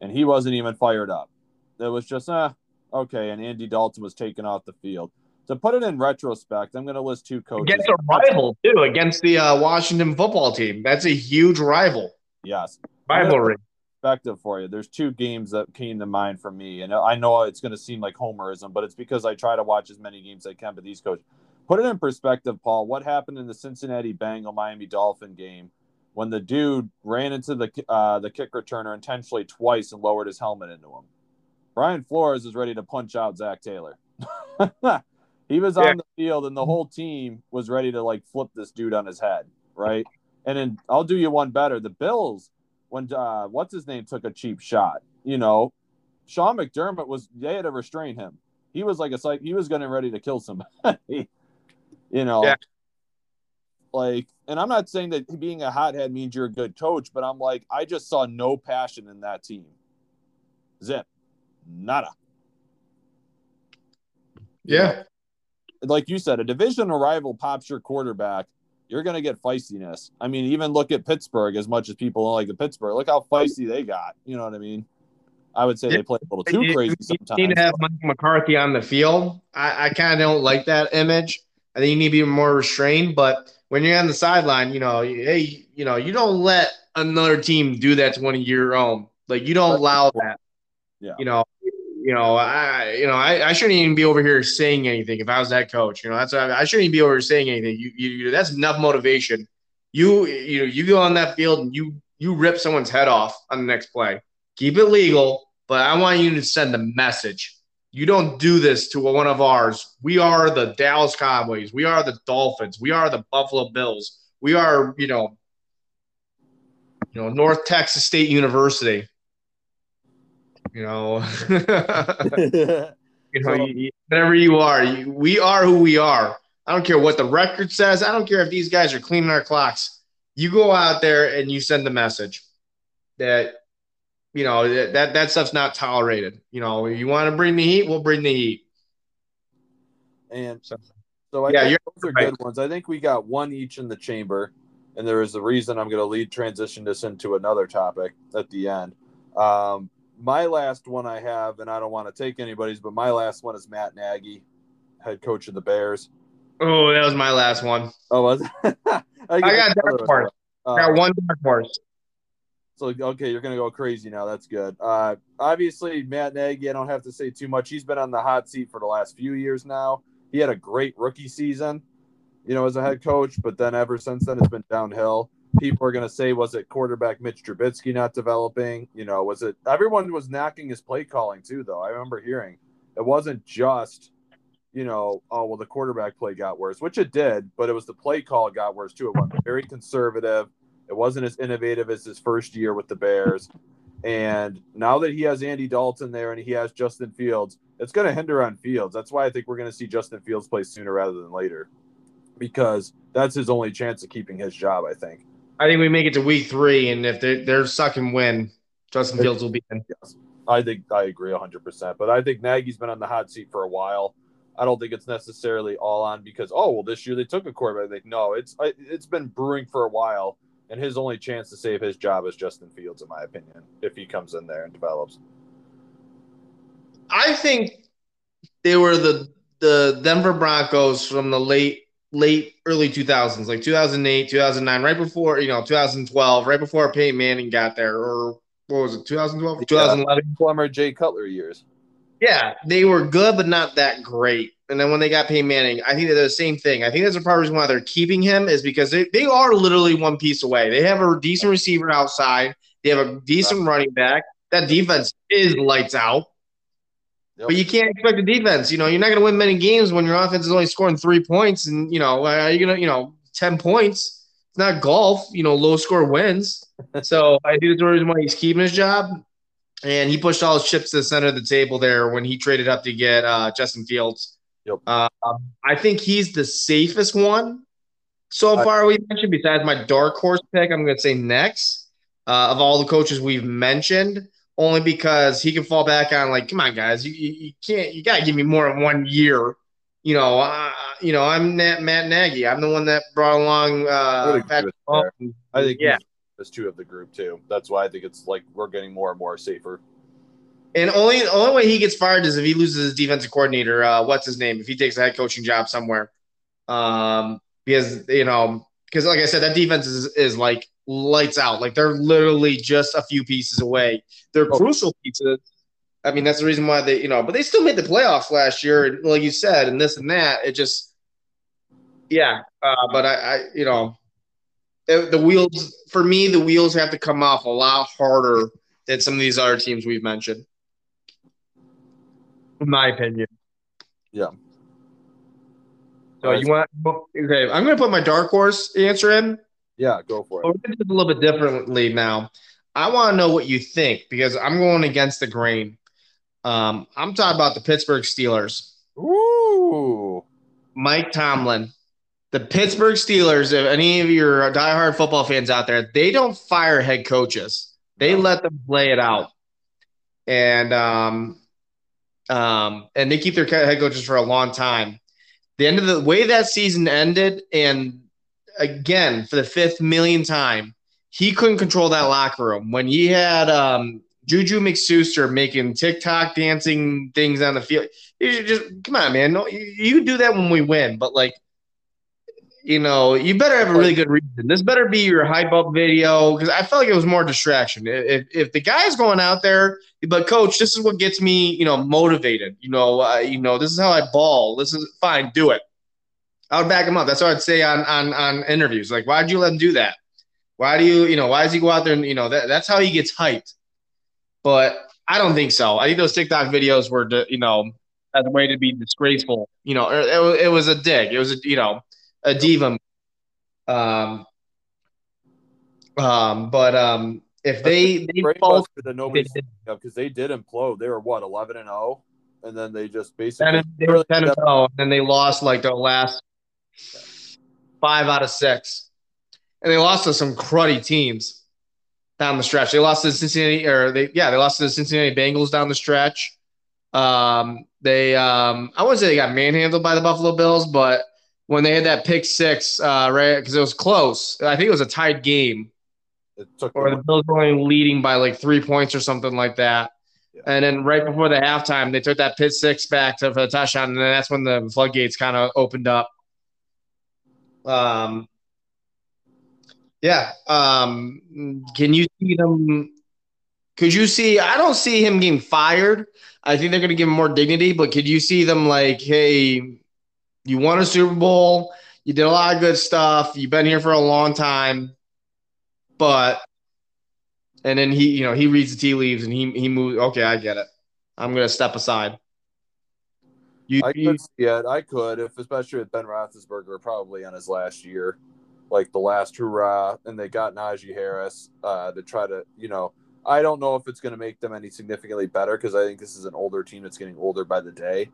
and he wasn't even fired up. It was just, ah, okay, and Andy Dalton was taken off the field. To put it in retrospect, I'm going to list two coaches. Against a rival too, against the uh, Washington football team. That's a huge rival Yes. rivalry. perspective for you. There's two games that came to mind for me, and I know it's going to seem like homerism, but it's because I try to watch as many games as I can. But these coaches, put it in perspective, Paul. What happened in the Cincinnati Bengal Miami Dolphin game when the dude ran into the uh, the kick returner intentionally twice and lowered his helmet into him? Brian Flores is ready to punch out Zac Taylor. he was Yeah. on the field, and the whole team was ready to like flip this dude on his head, right? And then I'll do you one better. The Bills when uh, what's his name took a cheap shot. You know, Sean McDermott was they had to restrain him. He was like a psych. He was getting ready to kill somebody. you know, Yeah. Like, and I'm not saying that being a hothead means you're a good coach, but I'm like, I just saw no passion in that team. Zip, nada. Yeah. like you said, a division rival pops your quarterback, you're going to get feistiness. I mean, even look at Pittsburgh. As much as people don't like the Pittsburgh, look how feisty they got. You know what I mean? I would say they play a little too You- crazy you sometimes. need to have Mike McCarthy on the field. I, I kind of don't like that image. I think you need to be more restrained. But when you're on the sideline, you know, hey, you know, you don't let another team do that to one of your own. Like you don't allow that. Yeah. You know, you know, I, you know, I, I shouldn't even be over here saying anything if I was that coach. You know, that's I, I shouldn't even be over here saying anything. You, you, you, that's enough motivation. You, you know, you go on that field and you, you rip someone's head off on the next play. Keep it legal, but I want you to send a message. You don't do this to one of ours. We are the Dallas Cowboys. We are the Dolphins. We are the Buffalo Bills. We are, you know, you know, North Texas State University. You know, you know, you- you- whatever you are, you, we are who we are. I don't care what the record says. I don't care if these guys are cleaning our clocks. You go out there and you send the message that you know that that stuff's not tolerated. You know, you want to bring the heat, we'll bring the heat. And So- so I Yeah, those are right. good ones. I think we got one each in the chamber, and there is a reason I'm going to lead transition this into another topic at the end. Um, my last one I have, and I don't want to take anybody's, but my last one is Matt Nagy, head coach of the Bears. Oh, that was my last one. Oh, was it? I, I got dark horse. I Uh, got one dark horse. So okay, you're gonna go crazy now. That's good. Uh, obviously, Matt Nagy. I don't have to say too much. He's been on the hot seat for the last few years now. He had a great rookie season, you know, as a head coach, but then ever since then it's been downhill. People are gonna say, was it quarterback Mitch Trubisky not developing? You know, was it? Everyone was knocking his play calling too, though. I remember hearing it wasn't just, you know, oh well, the quarterback play got worse, which it did, but it was the play call got worse too. It went very conservative. It wasn't as innovative as his first year with the Bears. And now that he has Andy Dalton there and he has Justin Fields, it's going to hinder on Fields. That's why I think we're going to see Justin Fields play sooner rather than later because that's his only chance of keeping his job, I think. I think we make it to week three, and if they're, they're suck and win, Justin Fields will be in. Yes. I think I agree 100%. But I think Nagy's been on the hot seat for a while. I don't think it's necessarily all on because, oh, well, this year they took a quarterback. I think, no, it's it's been brewing for a while. And his only chance to save his job is Justin Fields, in my opinion, if he comes in there and develops. I think they were the the Denver Broncos from the late late early 2000s, like 2008, 2009, right before you know 2012, right before Peyton Manning got there, or what was it, 2012, 2011? Plummer Jay Cutler years. Yeah, they were good, but not that great. And then when they got Peyton Manning, I think they're the same thing. I think that's a part the reason why they're keeping him is because they, they are literally one piece away. They have a decent receiver outside. They have a decent running back. That defense is lights out. Yep. But you can't expect the defense. You know, you're not going to win many games when your offense is only scoring three points, and you know, are you going to, you know, ten points? It's not golf. You know, low score wins. so I think that's the reason why he's keeping his job, and he pushed all his chips to the center of the table there when he traded up to get uh, Justin Fields. Yep. Uh, I think he's the safest one so I- far. We mentioned besides my dark horse pick, I'm going to say next uh, of all the coaches we've mentioned only because he can fall back on like, come on, guys, you, you, you can't, you got to give me more than one year. You know, uh, you know, I'm Nat, Matt Nagy. I'm the one that brought along I uh, Patrick with you there. Mahomes. I think yeah. he's two of the group too. That's why I think it's like we're getting more and more safer. And only the only way he gets fired is if he loses his defensive coordinator. Uh, what's his name? If he takes a head coaching job somewhere, um, because you know, because like I said, that defense is is like lights out. Like they're literally just a few pieces away. They're Oh. crucial pieces. I mean, that's the reason why they, you know, but they still made the playoffs last year, and like you said, and this and that. It just, yeah. Uh, but I, I, you know, it- the wheels for me, the wheels have to come off a lot harder than some of these other teams we've mentioned in my opinion. Yeah. So you want okay? I'm going to put my dark horse answer in. Yeah, go for it. we're going to do it a little bit differently now. I want to know what you think because I'm going against the grain. Um, I'm talking about the Pittsburgh Steelers. Ooh. Mike Tomlin, the Pittsburgh Steelers. If any of your diehard football fans out there, they don't fire head coaches. They let them play it out. And um, um, and they keep their head coaches for a long time. The end of the way that season ended, and again for the fifth million time, he couldn't control that locker room when he had um, JuJu Smith-Schuster making TikTok dancing things on the field. You just come on, man. No, you, you do that when we win, but like you know, you better have a really good reason. This better be your hype up video because I felt like it was more distraction. If, if the guy's going out there, but coach, this is what gets me, you know, motivated. You know, uh, you know, this is how I ball. This is fine. Do it. I would back him up. That's what I'd say on on on interviews. Like, why'd you let him do that? Why do you, you know, why does he go out there and you know that, that's how he gets hyped? But I don't think so. I think those TikTok videos were, you know, as a way to be disgraceful. You know, it, it was a dig. It was, a, you know a diva. Um, um, but um, if they they both because they did implode. They were what eleven and zero, oh? and then they just basically they were ten and zero, oh, and then they lost like their last five out of six, and they lost to some cruddy teams down the stretch. They lost to the Cincinnati, or they yeah, they lost to the Cincinnati Bengals down the stretch. Um, they um, I wouldn't say they got manhandled by the Buffalo Bills, but when they had that pick six, uh, right? Because it was close. I think it was a tied game. or the Bills were only leading by like three points or something like that. Yeah. And then right before the halftime, they took that pick six back to for the touchdown, and then that's when the floodgates kind of opened up. Um, yeah. Um, can you see them? Could you see? I don't see him getting fired. I think they're going to give him more dignity, but could you see them like, hey, you won a Super Bowl. You did a lot of good stuff. You've been here for a long time, but and then he, you know, he reads the tea leaves and he he moves. Okay, I get it. I'm gonna step aside. You, I could see it. I could, if especially with Ben Roethlisberger probably on his last year, like the last hurrah, and they got Najee Harris uh, to try to, you know, I don't know if it's going to make them any significantly better because I think this is an older team that's getting older by the day.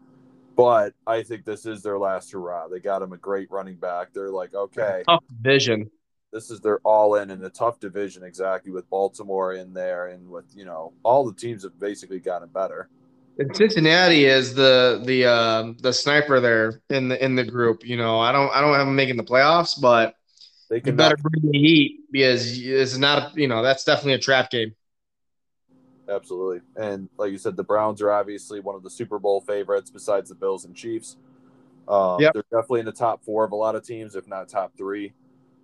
But I think this is their last hurrah. They got him a great running back. They're like, okay, tough division. This is their all in in a tough division, exactly with Baltimore in there and with you know all the teams have basically gotten better. And Cincinnati is the the uh, the sniper there in the in the group. You know, I don't I don't have them making the playoffs, but they can better bring the heat because it's not you know that's definitely a trap game absolutely. And like you said, the Browns are obviously one of the Super Bowl favorites besides the Bills and Chiefs. Um, yep. They're definitely in the top four of a lot of teams, if not top three.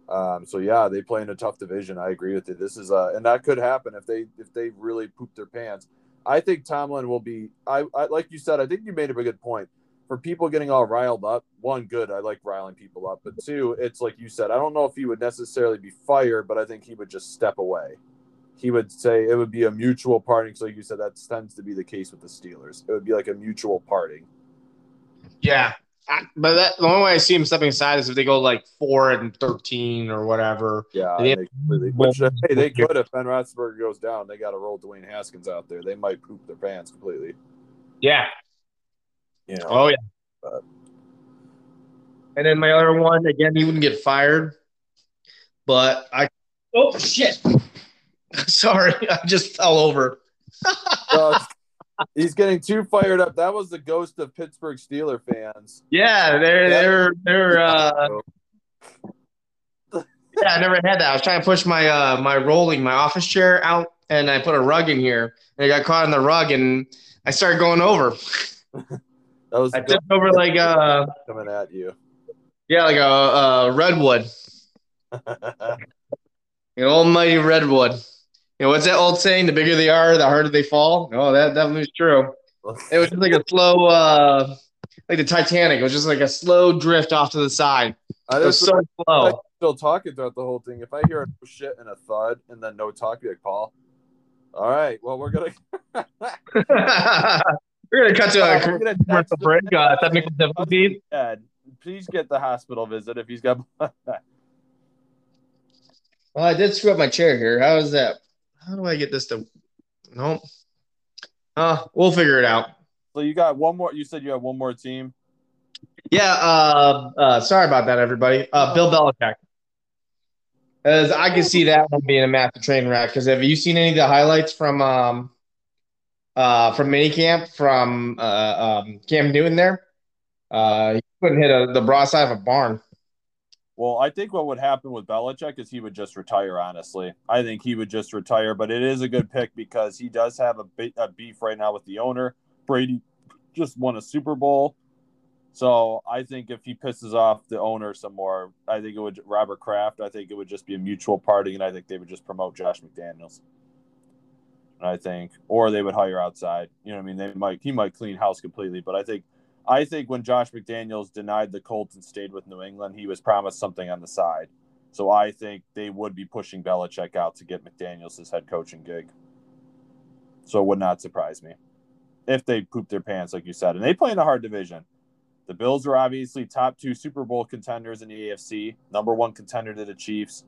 Um, so yeah, they play in a tough division. I agree with you. This is uh, and that could happen if they if they really poop their pants. I think Tomlin will be. I, I like you said. I think you made a good point for people getting all riled up. One, good. I like riling people up, but two, it's like you said. I don't know if he would necessarily be fired, but I think he would just step away he would say it would be a mutual parting. So, like you said, that tends to be the case with the Steelers. It would be like a mutual parting. Yeah, I, but that, the only way I see him stepping aside is if they go like four and thirteen or whatever. Yeah, they, they, which, uh, hey, they could if Ben Roethlisberger goes down. They got to roll Dwayne Haskins out there. They might poop their pants completely. Yeah. You know, oh yeah. But. And then my other one again, he wouldn't get fired, but I. Oh shit! Sorry, I just fell over. uh, he's getting too fired up. That was the ghost of Pittsburgh Steeler fans. Yeah, they're they're they're. Uh, yeah, I never had that. I was trying to push my uh my rolling my office chair out, and I put a rug in here, and I got caught in the rug, and I started going over. that was I tipped over like uh coming at you. Yeah, like a, a redwood. An almighty redwood. You know, what's that old saying? The bigger they are, the harder they fall. Oh, that definitely is true. It was just like a slow, uh, like the Titanic. It was just like a slow drift off to the side. I it was so slow. I'm still talking throughout the whole thing. If I hear a shit and a thud and then no talk, be like, Paul. All right. Well, we're gonna we're gonna cut to a commercial break. Uh, technical difficulties. Please get the hospital visit if he's got. well, I did screw up my chair here. How is that? How do I get this to? Nope. Uh, we'll figure it out. So you got one more. You said you have one more team. Yeah. Uh, uh sorry about that, everybody. Uh, Bill Belichick. As I can see that one being a massive train wreck. Because have you seen any of the highlights from um uh, from minicamp from uh, um, Cam Newton there. Uh, he couldn't hit a, the broadside of a barn. Well, I think what would happen with Belichick is he would just retire. Honestly, I think he would just retire. But it is a good pick because he does have a, beef right now with the owner. Brady just won a Super Bowl, so I think if he pisses off the owner some more, I think it would Robert Kraft. I think it would just be a mutual party, and I think they would just promote Josh McDaniels. I think, or they would hire outside. You know, what I mean, they might he might clean house completely, but I think I think when Josh McDaniels denied the Colts and stayed with New England, he was promised something on the side. So I think they would be pushing Belichick out to get McDaniels head coaching gig. So it would not surprise me if they poop their pants, like you said. And they play in a hard division. The Bills are obviously top two Super Bowl contenders in the AFC, number one contender to the Chiefs.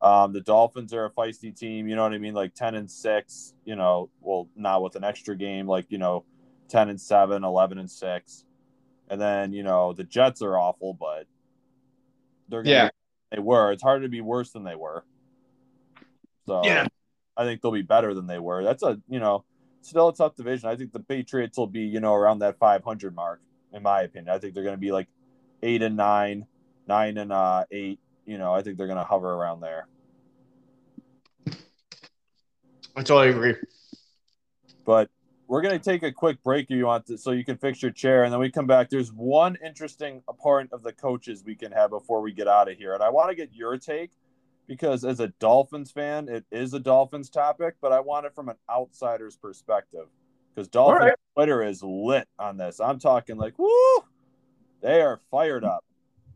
Um, the Dolphins are a feisty team, you know what I mean? Like 10 and 6, you know, well, not with an extra game, like, you know, 10 and 7, 11 and 6. And then, you know, the Jets are awful, but they're gonna Yeah. they were. It's hard to be worse than they were. So Yeah. I think they'll be better than they were. That's a you know, still a tough division. I think the Patriots will be, you know, around that five hundred mark, in my opinion. I think they're gonna be like eight and nine, nine and uh eight. You know, I think they're gonna hover around there. I totally agree. But we're going to take a quick break if you want to, so you can fix your chair, and then we come back. There's one interesting part of the coaches we can have before we get out of here, and I want to get your take because as a Dolphins fan, it is a Dolphins topic, but I want it from an outsider's perspective because Dolphins right. Twitter is lit on this. I'm talking like, woo, they are fired up,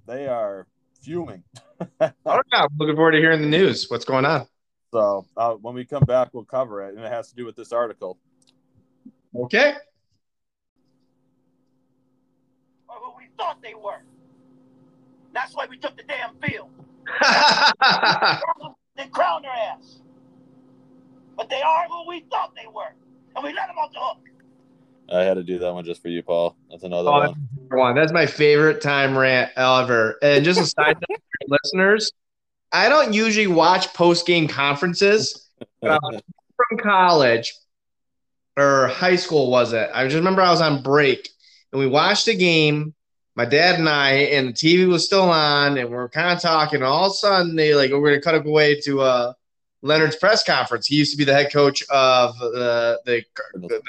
they are fuming. All right, I'm looking forward to hearing the news. What's going on? So uh, when we come back, we'll cover it, and it has to do with this article. Okay. Or who we thought they were. That's why we took the damn field. Then crown their ass. But they are who we thought they were. And we let them off the hook. I had to do that one just for you, Paul. That's another Oh, one. one. That's my favorite time rant ever. And just a side note, for listeners, I don't usually watch post game conferences uh, from college or high school. Was it? I just remember I was on break and we watched a game. My dad and I, and the TV was still on, and we are kind of talking. All of a sudden, they like we're gonna cut away to uh, Leonard's press conference. He used to be the head coach of uh, the, the,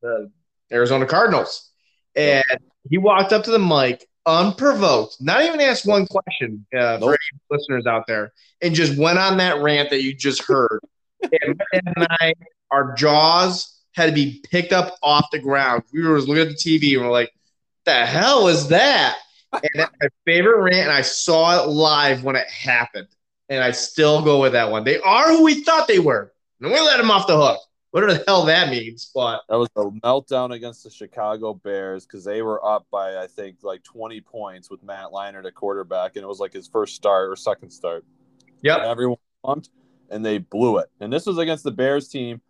the Arizona Cardinals, and he walked up to the mic unprovoked, not even asked one question uh, for any listeners out there, and just went on that rant that you just heard. and my dad and I, our jaws had to be picked up off the ground. We were looking at the TV and we're like, "The hell was that?" And that's my favorite rant, and I saw it live when it happened, and I still go with that one. They are who we thought they were, and we let them off the hook. Whatever the hell that means, but That was a meltdown against the Chicago Bears because they were up by I think like 20 points with Matt Leinart at quarterback, and it was like his first start or second start. yep. Everyone pumped, and they blew it. And this was against the Bears team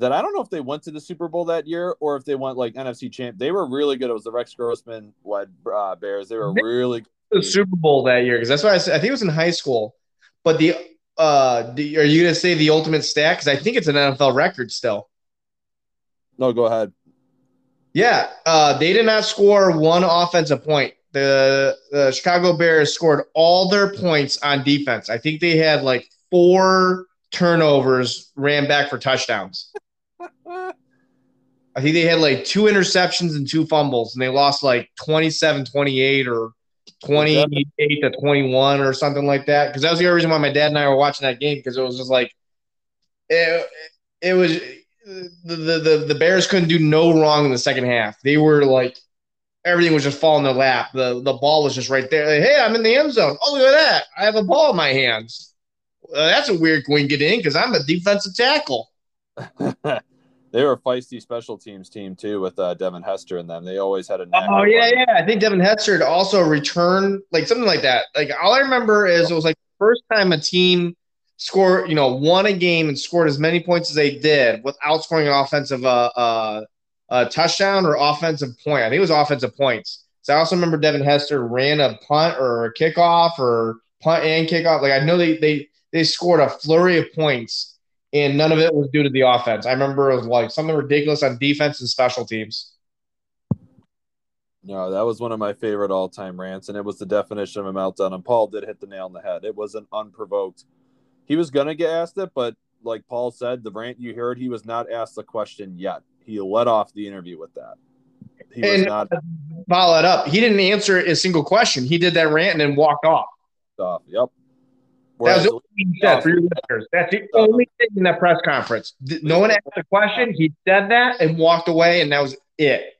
that I don't know if they went to the Super Bowl that year or if they went like NFC champ. They were really good. It was the Rex Grossman led uh, Bears. They were really the Super Bowl that year because that's why I, said, I think it was in high school. But the uh, the, are you gonna say the ultimate stat? Because I think it's an NFL record still. no. Go ahead. Yeah, uh, they did not score one offensive point. The the Chicago Bears scored all their points on defense. I think they had like four turnovers, ran back for touchdowns. I think they had like two interceptions and two fumbles, and they lost like 27 28 or 28 to 21 or something like that. Because that was the only reason why my dad and I were watching that game because it was just like, it, it was the, the, the, Bears couldn't do no wrong in the second half. They were like, everything was just falling in their lap. The, the ball was just right there. Like, hey, I'm in the end zone. Oh, look at that. I have a ball in my hands. Uh, that's a weird to get in because I'm a defensive tackle. they were a feisty special teams team too with uh, Devin Hester and them. They always had a Oh yeah, running. yeah. I think Devin Hester also returned like something like that. Like all I remember is it was like first time a team scored, you know, won a game and scored as many points as they did without scoring an offensive uh, uh, uh, touchdown or offensive point. I think it was offensive points. So I also remember Devin Hester ran a punt or a kickoff or punt and kickoff. Like I know they they they scored a flurry of points and none of it was due to the offense. I remember it was like something ridiculous on defense and special teams. No, that was one of my favorite all time rants, and it was the definition of a meltdown. And Paul did hit the nail on the head. It was an unprovoked. He was gonna get asked it, but like Paul said, the rant you heard, he was not asked the question yet. He let off the interview with that. He was And not follow it up. He didn't answer a single question. He did that rant and then walked off. off. Yep. That was the he said for your listeners. That's the oh. only thing in that press conference. No one asked a question. He said that and walked away, and that was it.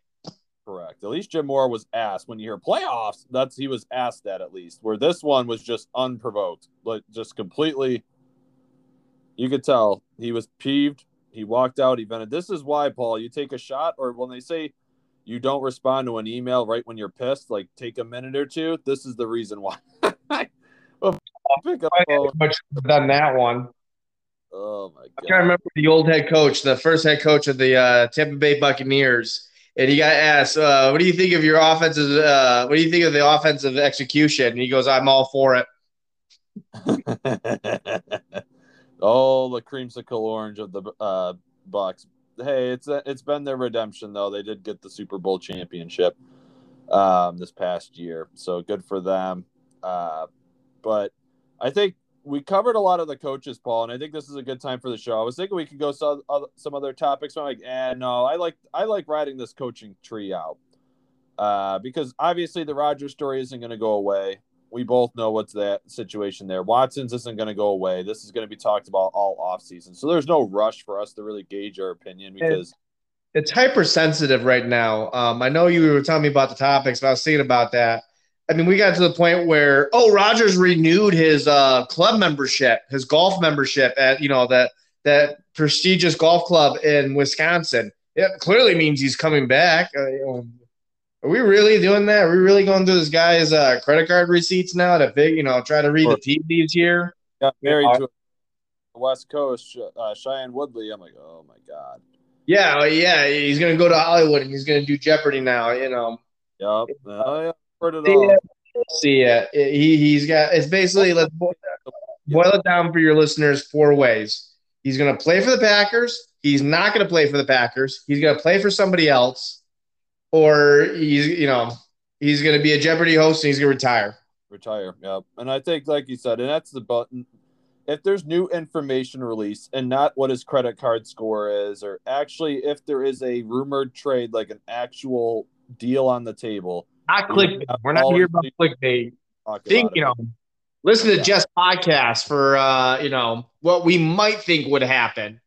correct. At least Jim Mora was asked when you hear playoffs. That's he was asked that at least. Where this one was just unprovoked, like just completely. You could tell he was peeved. He walked out. He vented. This is why, Paul. You take a shot, or when they say you don't respond to an email right when you're pissed, like take a minute or two. This is the reason why. Well, pick up I phone. much done that one. Oh my I god! can't remember the old head coach, the first head coach of the uh, Tampa Bay Buccaneers, and he got asked, uh, "What do you think of your offensive? Uh, what do you think of the offensive execution?" And he goes, "I'm all for it." oh, the creamsicle orange of the uh, Bucs. Hey, it's it's been their redemption though. They did get the Super Bowl championship um, this past year, so good for them. Uh, but I think we covered a lot of the coaches, Paul, and I think this is a good time for the show. I was thinking we could go some other, some other topics, but I'm like, eh, no, I like I like riding this coaching tree out uh, because obviously the Rodgers story isn't going to go away. We both know what's that situation there. Watson's isn't going to go away. This is going to be talked about all offseason. So there's no rush for us to really gauge our opinion because It's hypersensitive right now. Um, I know you were telling me about the topics, but I was thinking about that. I mean, we got to the point where oh, Rodgers renewed his uh, club membership, his golf membership at you know that that prestigious golf club in Wisconsin. It clearly means he's coming back. Uh, are we really doing that? Are we really going through this guy's uh, credit card receipts now to fig, you know, try to read the tea leaves here? got married to a West Coast, uh, Shailene Woodley. I'm like, oh my god. Yeah, yeah, he's gonna go to Hollywood and he's gonna do Jeopardy now. You know, Yep. Oh, yeah. Heard it See all. see it. He he's got. It's basically let's boil boil it down for your listeners four ways. He's gonna play for the Packers. He's not gonna play for the Packers. He's gonna play for somebody else, or he's you know he's gonna be a Jeopardy host and he's gonna retire. retire. Yep. And I think, like you said, and that's the button. If there's new information released and not what his credit card score is, or actually if there is a rumored trade, like an actual deal on the table, Not clickbait. We're not here about clickbait. Think you know. Listen to Yeah. Jess podcast for uh, you know what we might think would happen.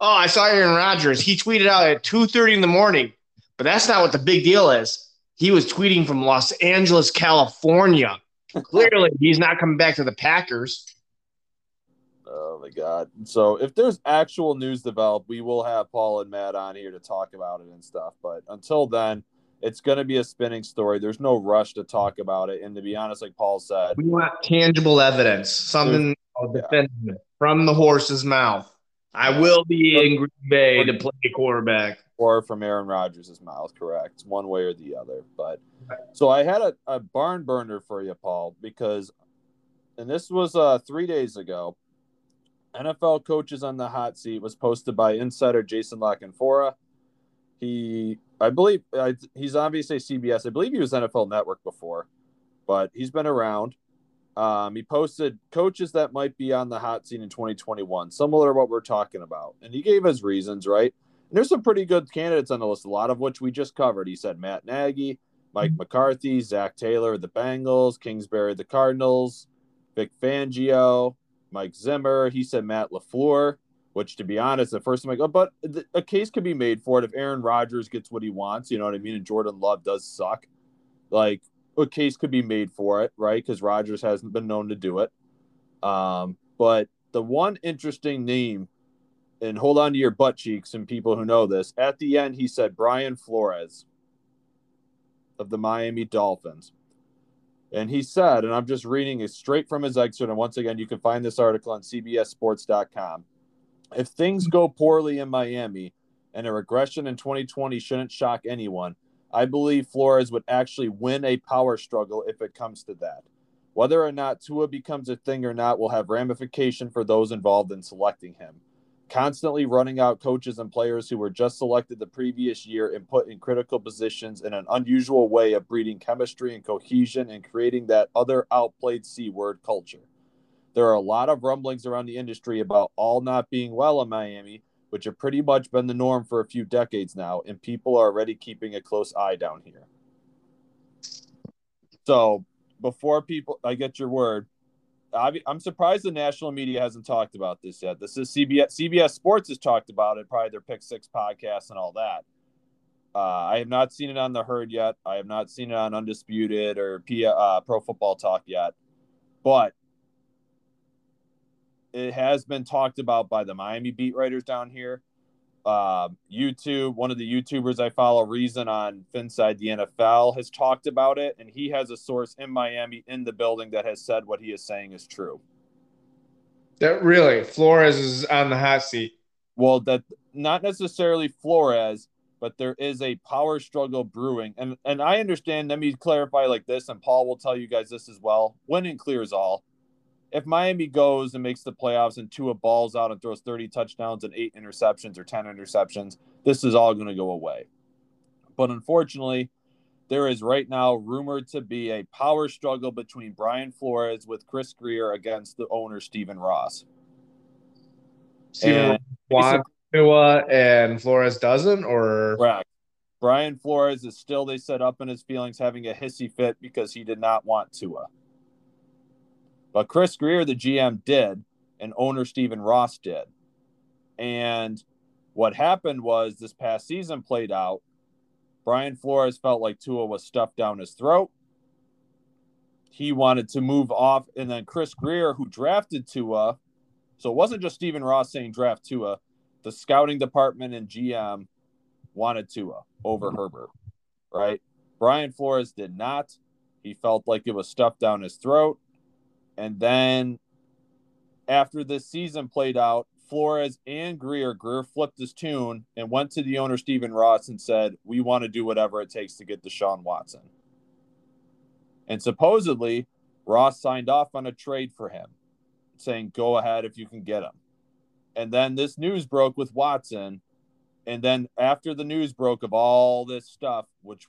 Oh, I saw Aaron Rodgers. He tweeted out at two thirty in the morning, but that's not what the big deal is. He was tweeting from Los Angeles, California. Clearly, he's not coming back to the Packers. Oh my god! So if there's actual news developed, we will have Paul and Matt on here to talk about it and stuff. But until then, it's going to be a spinning story. There's no rush to talk about it. And to be honest, like Paul said, We want tangible evidence, something definitive from the horse's mouth. I will be in Green Bay to play quarterback. or from Aaron Rodgers' mouth, correct, one way or the other. But so I had a, a barn burner for you, Paul, because, and this was uh, three days ago. NFL coaches on the hot seat was posted by insider Jason La Canfora. He, I believe, I, he's obviously CBS. I believe he was NFL Network before, but he's been around. Um, he posted coaches that might be on the hot seat in 2021, similar to what we're talking about, and he gave his reasons, right? And there's some pretty good candidates on the list, a lot of which we just covered. He said Matt Nagy, Mike McCarthy, Zac Taylor, the Bengals, Kingsbury, the Cardinals, Vic Fangio, Mike Zimmer. He said Matt LaFleur, which to be honest, at first I'm like, oh, but a case could be made for it if Aaron Rodgers gets what he wants. You know what I mean? And Jordan Love does suck. Like a case could be made for it, right? Because Rodgers hasn't been known to do it. Um, but the one interesting name and hold on to your butt cheeks and people who know this. At the end, he said Brian Flores of the Miami Dolphins. And he said, and I'm just reading it straight from his excerpt. And once again, you can find this article on CBSSports.com. If things go poorly in Miami and a regression in 2020 shouldn't shock anyone, I believe Flores would actually win a power struggle if it comes to that. Whether or not Tua becomes a thing or not will have ramification for those involved in selecting him. constantly running out coaches and players who were just selected the previous year and put in critical positions in an unusual way of breeding chemistry and cohesion and creating that other outplayed C word culture. There are a lot of rumblings around the industry about all not being well in Miami, which have pretty much been the norm for a few decades now, and people are already keeping a close eye down here. So, before people, I get your word. I'm surprised the national media hasn't talked about this yet. This is CBS. CBS Sports has talked about it, probably their Pick Six podcast and all that. Uh, I have not seen it on the herd yet. I have not seen it on Undisputed or P, uh, Pro Football Talk yet, but it has been talked about by the Miami beat writers down here. Uh, YouTube, one of the YouTubers I follow, Reason on Finside the NFL, has talked about it, and he has a source in Miami in the building that has said what he is saying is true. That really Flores is on the hot seat. Well, that not necessarily Flores, but there is a power struggle brewing, and and I understand. Let me clarify like this, and Paul will tell you guys this as well. Winning clears all if Miami goes and makes the playoffs and Tua balls out and throws 30 touchdowns and eight interceptions or 10 interceptions, this is all going to go away. But unfortunately, there is right now rumored to be a power struggle between Brian Flores with Chris Grier against the owner Stephen Ross. Stephen wants Tua and Flores doesn't, or correct. Brian Flores is still they set up in his feelings having a hissy fit because he did not want Tua. But Chris Grier, the GM, did, and owner Stephen Ross did. And what happened was this past season played out. Brian Flores felt like Tua was stuffed down his throat. He wanted to move off. And then Chris Grier, who drafted Tua, so it wasn't just Stephen Ross saying draft Tua, the scouting department and GM wanted Tua over Herbert, right? Brian Flores did not. He felt like it was stuffed down his throat. And then after this season played out, Flores and Greer, Grier flipped his tune and went to the owner, Stephen Ross, and said, We want to do whatever it takes to get Deshaun Watson. And supposedly, Ross signed off on a trade for him, saying, Go ahead if you can get him. And then this news broke with Watson. And then after the news broke of all this stuff, which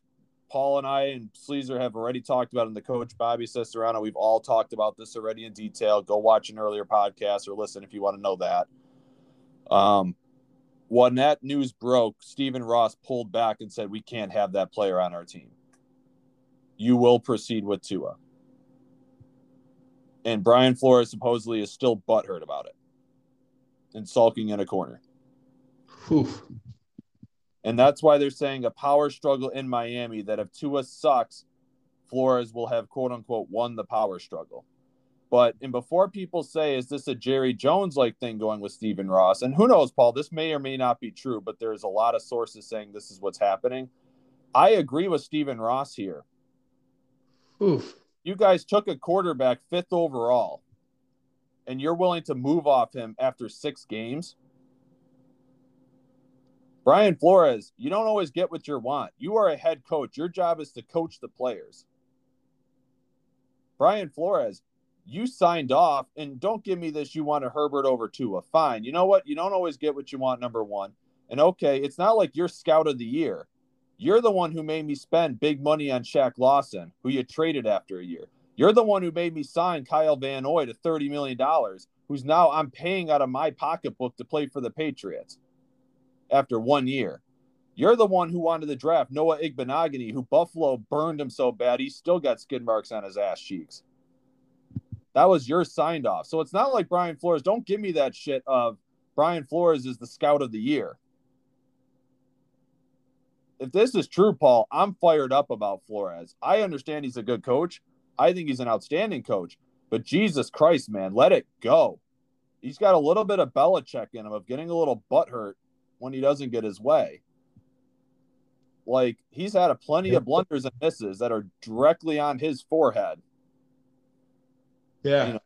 Paul and I and Sleezer have already talked about, and the coach Bobby Cesarano, we've all talked about this already in detail. Go watch an earlier podcast or listen if you want to know that. Um, when that news broke, Stephen Ross pulled back and said, "We can't have that player on our team. You will proceed with Tua." And Brian Flores supposedly is still butthurt about it and sulking in a corner. Oof. And that's why they're saying a power struggle in Miami that if Tua sucks, Flores will have quote unquote won the power struggle. But and before people say, is this a Jerry Jones like thing going with Stephen Ross? And who knows, Paul, this may or may not be true, but there's a lot of sources saying this is what's happening. I agree with Stephen Ross here. Oof. You guys took a quarterback fifth overall, and you're willing to move off him after six games. Brian Flores, you don't always get what you want. You are a head coach. Your job is to coach the players. Brian Flores, you signed off, and don't give me this. You want a Herbert over Tua. Fine. You know what? You don't always get what you want, number one. And okay, it's not like you're scout of the year. You're the one who made me spend big money on Shaq Lawson, who you traded after a year. You're the one who made me sign Kyle Van Noy to $30 million, who's now I'm paying out of my pocketbook to play for the Patriots after one year. You're the one who wanted the draft Noah Igbinoghene, who Buffalo burned him so bad he still got skid marks on his ass cheeks. That was your signed off. So it's not like Brian Flores. Don't give me that shit of Brian Flores is the scout of the year. If this is true, Paul, I'm fired up about Flores. I understand he's a good coach. I think he's an outstanding coach. But Jesus Christ, man, let it go. He's got a little bit of Belichick in him of getting a little butt hurt when he doesn't get his way. Like he's had a plenty of blunders and misses that are directly on his forehead. Yeah. You know?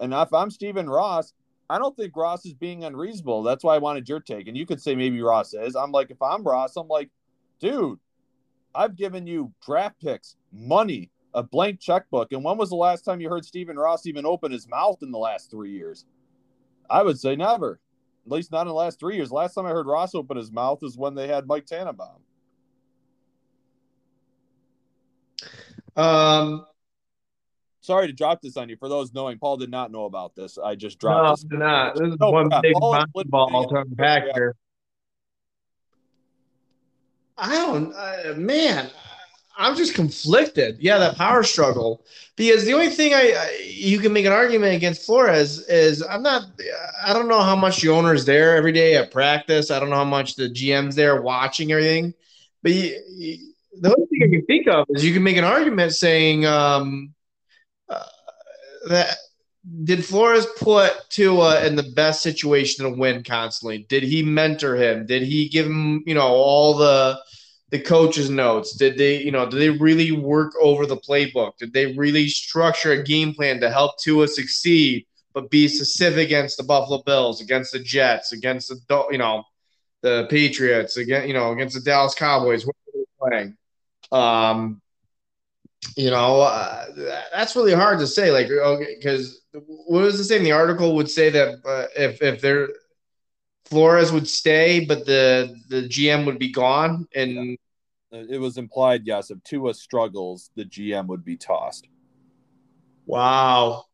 And if I'm Stephen Ross, I don't think Ross is being unreasonable. That's why I wanted your take. And you could say maybe Ross is. I'm like, if I'm Ross, I'm like, dude, I've given you draft picks, money, a blank checkbook. And when was the last time you heard Stephen Ross even open his mouth in the last three years? I would say never At least not in the last three years. Last time I heard Ross open his mouth is when they had Mike Tannenbaum. Um, Sorry to drop this on you. For those knowing, Paul did not know about this. I just no, dropped this. it's not. This is No, one crap. big All is bounce ball listening. to unpack here. I don't, uh, man. I'm just conflicted. Yeah, that power struggle. Because the only thing I, I you can make an argument against Flores is I'm not. I don't know how much the owner's there every day at practice. I don't know how much the GM's there watching everything. But you, you, the only thing I can think of is you can make an argument saying um, uh, that did Flores put Tua in the best situation to win constantly? Did he mentor him? Did he give him, you know, all the the coach's notes? Did they, you know, did they really work over the playbook? Did they really structure a game plan to help Tua succeed, but be specific against the Buffalo Bills, against the Jets, against the, you know, the Patriots, again, you know, against the Dallas Cowboys? What are they playing? Um, you know, uh, that's really hard to say. Like, because what was the same? The article would say that uh, if if there Flores would stay, but the the GM would be gone, and It was implied, yes, if Tua struggles, the GM would be tossed. wow,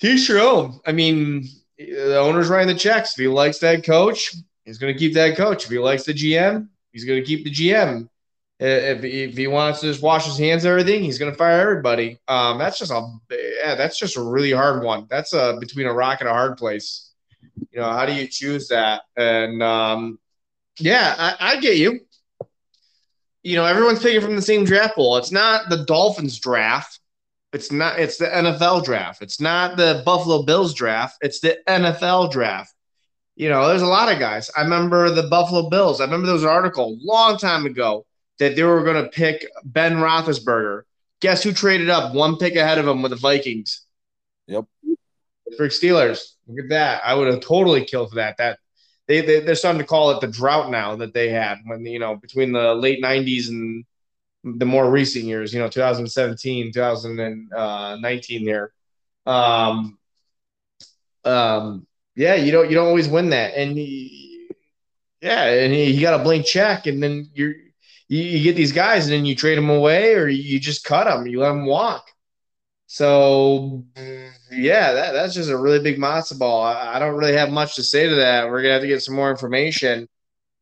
teach your own. I mean, the owner's writing the checks. If he likes that coach, he's going to keep that coach. If he likes the GM, he's going to keep the GM. If, if he wants to just wash his hands of everything, he's going to fire everybody. Um, that's just a yeah, that's just a really hard one. That's a between a rock and a hard place. You know, how do you choose that? And um, yeah, I, I get you. You know, everyone's picking from the same draft pool. It's not the Dolphins draft. It's not. It's the NFL draft. It's not the Buffalo Bills draft. It's the NFL draft. You know, there's a lot of guys. I remember the Buffalo Bills. I remember there was an article a long time ago that they were going to pick Ben Roethlisberger. Guess who traded up one pick ahead of him with the Vikings? Yep. Pittsburgh Steelers. Look at that. I would have totally killed for that. That they, they they're starting to call it the drought now that they had when you know between the late '90s and the more recent years. You know, 2017, 2019 there. Um, um, yeah, you don't you don't always win that, and he, yeah, and he, he got a blank check, and then you're you, you get these guys, and then you trade them away, or you just cut them, you let them walk. So yeah, that, that's just a really big matzo ball. I, I don't really have much to say to that. We're gonna have to get some more information.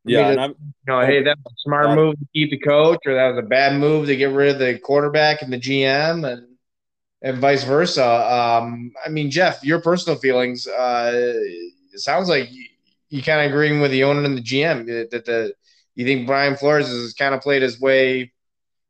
Yeah, I'm You know, hey, that's a smart move to keep the coach, or that was a bad move to get rid of the quarterback and the GM, and and vice versa. Um, I mean, Jeff, your personal feelings. Uh, it sounds like you, you kind of agreeing with the owner and the GM that, that the you think Brian Flores has kind of played his way,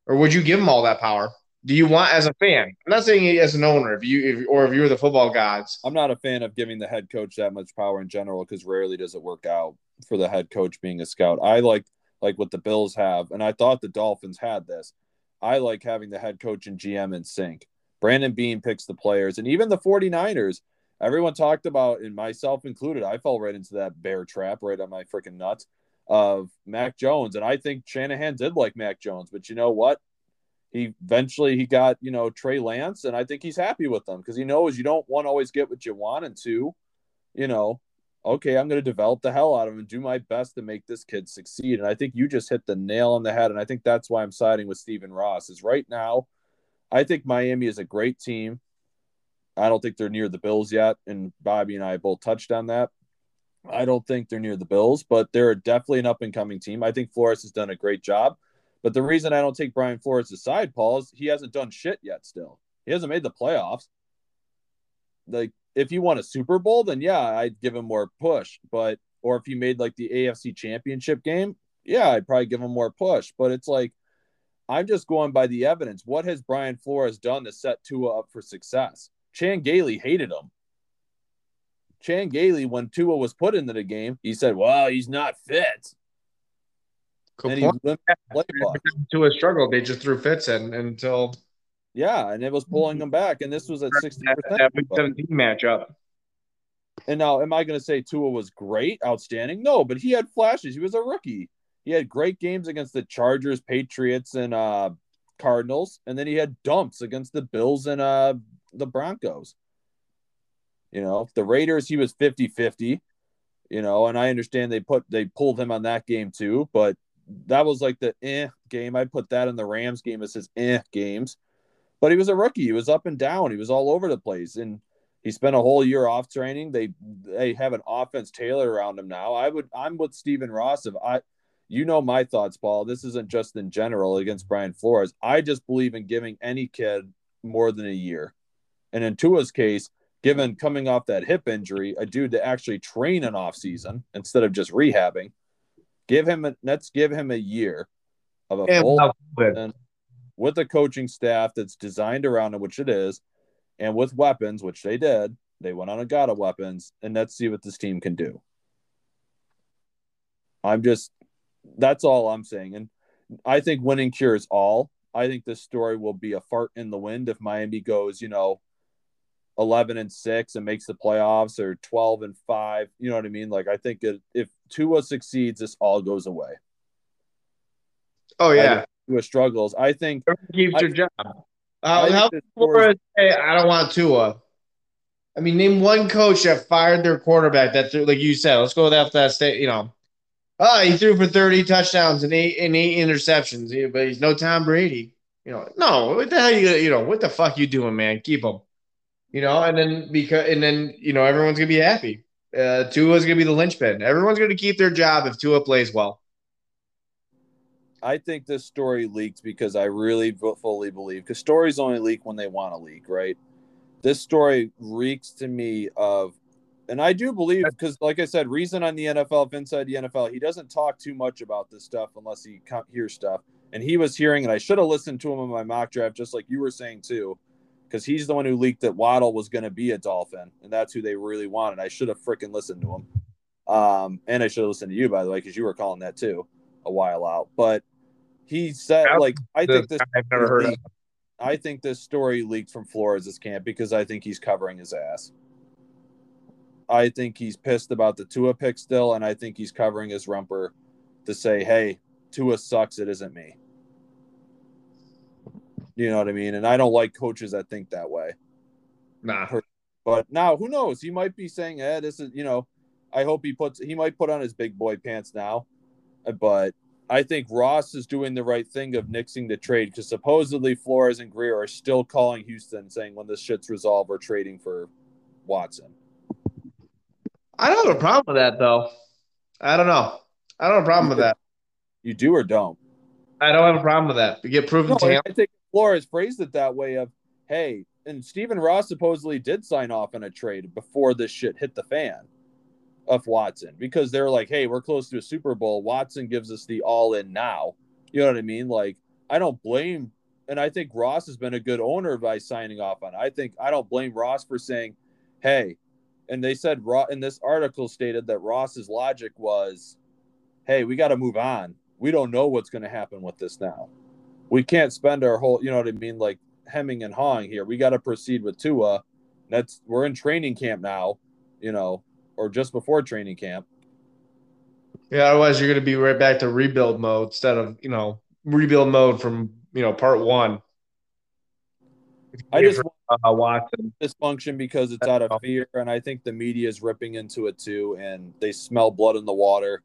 or would you give him all that power? Do you want as a fan? I'm not saying as an owner, if you if, or if you're the football gods. I'm not a fan of giving the head coach that much power in general because rarely does it work out for the head coach being a scout. I like like what the Bills have, and I thought the Dolphins had this. I like having the head coach and GM in sync. Brandon Beane picks the players, and even the 49ers. Everyone talked about, and myself included, I fell right into that bear trap right on my freaking nuts of Mac Jones. And I think Shanahan did like Mac Jones, but you know what? He eventually he got, you know, Trey Lance, and I think he's happy with them because he knows you don't want to always get what you want, and two, you know, okay, I'm going to develop the hell out of him and do my best to make this kid succeed. And I think you just hit the nail on the head. And I think that's why I'm siding with Stephen Ross. Is right now, I think Miami is a great team. I don't think they're near the Bills yet. And Bobby and I both touched on that. I don't think they're near the Bills, but they're definitely an up and coming team. I think Flores has done a great job. But the reason I don't take Brian Flores aside, Paul, is he hasn't done shit yet still. He hasn't made the playoffs. Like, if you won a Super Bowl, then yeah, I'd give him more push. But, or if he made like the AFC championship game, yeah, I'd probably give him more push. But it's like, I'm just going by the evidence. What has Brian Flores done to set Tua up for success? Chan Gailey hated him. Chan Gailey, when Tua was put into the game, he said, Well, he's not fit. Good and point. To a struggle, they just threw fits in until Yeah, and it was pulling them back. And this was at 60%. that, that Week 17 matchup. And now, am I going to say Tua was great, outstanding? No, but he had flashes. He was a rookie. He had great games against the Chargers, Patriots, and uh, Cardinals. And then he had dumps against the Bills and uh, the Broncos. You know, the Raiders, he was 50 50. You know, and I understand they put they pulled him on that game too, but that was like the eh game. I put that in the Rams game as his eh games. But he was a rookie. He was up and down. He was all over the place. And he spent a whole year off training. They they have an offense tailored around him now. I would I'm with Stephen Ross if I you know my thoughts, Paul. This isn't just in general against Brian Flores. I just believe in giving any kid more than a year. And in Tua's case, given coming off that hip injury, a dude to actually train an off season instead of just rehabbing, give him a, let's give him a year of a And full season with a coaching staff that's designed around it, which it is, and with weapons, which they did. They went on and got a weapons, and let's see what this team can do. I'm just that's all I'm saying. And I think winning cures all. I think this story will be a fart in the wind if Miami goes, you know, 11 and 6 and makes the playoffs or 12 and 5. You know what I mean? Like, I think it, if Tua succeeds, this all goes away. Oh yeah, Tua struggles. I think. keeps I- your job. I Uh, think how this Flores say I don't want Tua? I mean, name one coach that fired their quarterback. That like you said. Let's go with that. That state. You know, oh, he threw for thirty touchdowns and eight and eight interceptions. But he's no Tom Brady. You know, no. What the hell you? You know, what the fuck you doing, man? Keep him. You know, and then because and then you know everyone's gonna be happy. Uh, Tua's gonna be the linchpin. Everyone's gonna keep their job if Tua plays well. I think this story leaked because I really fully believe because stories only leak when they want to leak, right? This story reeks to me of, and I do believe because, like I said, reason on the NFL, inside the NFL, he doesn't talk too much about this stuff unless he hears stuff. And he was hearing, and I should have listened to him in my mock draft, just like you were saying too, because he's the one who leaked that Waddle was going to be a Dolphin, and that's who they really wanted. I should have freaking listened to him. Um, and I should have listened to you, by the way, because you were calling that too a while out. But he said, like, I think this I've never heard of. I think this story leaked from Flores' camp because I think he's covering his ass. I think he's pissed about the Tua pick still, and I think he's covering his rumper to say, hey, Tua sucks. It isn't me. You know what I mean? And I don't like coaches that think that way. Nah. But now, who knows? He might be saying, eh, this is, you know, I hope he puts, he might put on his big boy pants now. Uh, But I think Ross is doing the right thing of nixing the trade because supposedly Flores and Grier are still calling Houston saying when this shit's resolved, we're trading for Watson. I don't have a problem with that though. I don't know. I don't have a problem with that. You do or don't? I don't have a problem with that. We get proven No, talent. I think Flores phrased it that way of, hey, and Stephen Ross supposedly did sign off on a trade before this shit hit the fan of Watson because they're like, hey, we're close to a Super Bowl. Watson gives us the all in now. You know what I mean? Like, I don't blame, and I think Ross has been a good owner by signing off on it. I think I don't blame Ross for saying, hey, and they said, and this article stated that Ross's logic was, hey, we got to move on. We don't know what's going to happen with this now we can't spend our whole, you know what I mean, like hemming and hawing here. We got to proceed with Tua. That's we're in training camp now, you know, or just before training camp. Yeah, otherwise you're going to be right back to rebuild mode instead of you know rebuild mode from you know part one. I just uh, Watson. dysfunction because it's out of fear, and I think the media is ripping into it too, and they smell blood in the water.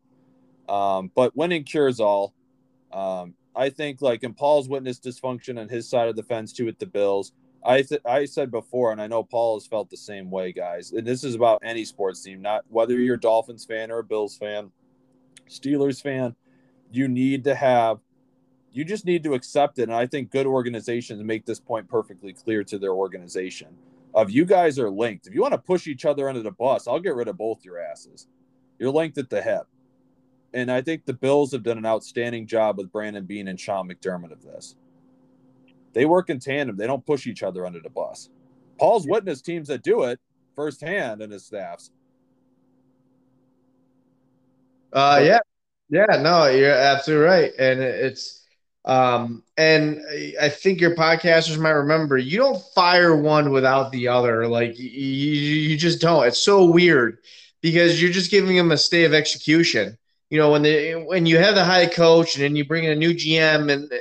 Um, but winning cures all. Um, I think like in Paul's witness dysfunction on his side of the fence too with the Bills. I th- I said before, and I know Paul has felt the same way, guys. And this is about any sports team, not whether you're a Dolphins fan or a Bills fan, Steelers fan. You need to have, you just need to accept it. And I think good organizations make this point perfectly clear to their organization. Of you guys are linked. If you want to push each other under the bus, I'll get rid of both your asses. You're linked at the hip. And I think the Bills have done an outstanding job with Brandon Beane and Sean McDermott of this. They work in tandem. They don't push each other under the bus. Paul's witnessed teams that do it firsthand and his staffs. Uh, yeah, yeah, no, you're absolutely right, and it's um, and I think your podcasters might remember you don't fire one without the other. Like you, you just don't. It's so weird because you're just giving them a stay of execution. You know, when they when you have the high coach and then you bring in a new GM and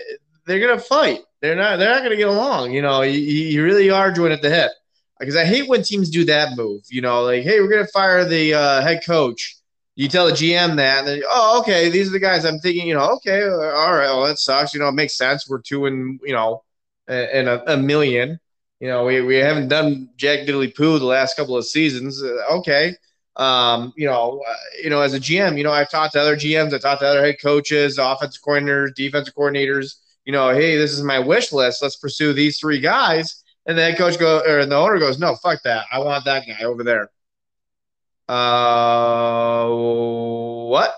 they're gonna fight. They're not. They're not gonna get along. You know, you, you really are joined at the hip. Because I hate when teams do that move. You know, like, hey, we're gonna fire the uh, head coach You tell the GM that, and oh, okay, these are the guys I'm thinking. You know, okay, all right, well, that sucks. You know, it makes sense. We're two and you know, and a, a million. You know, we, we haven't done Jack Diddley Poo the last couple of seasons. Uh, okay, um, you know, uh, you know, as a GM, you know, I've talked to other GMs, I've talked to other head coaches, offensive coordinators, defensive coordinators. You know, hey, this is my wish list. Let's pursue these three guys. And the head coach go or the owner goes, no, fuck that. I want that guy over there. Uh, what?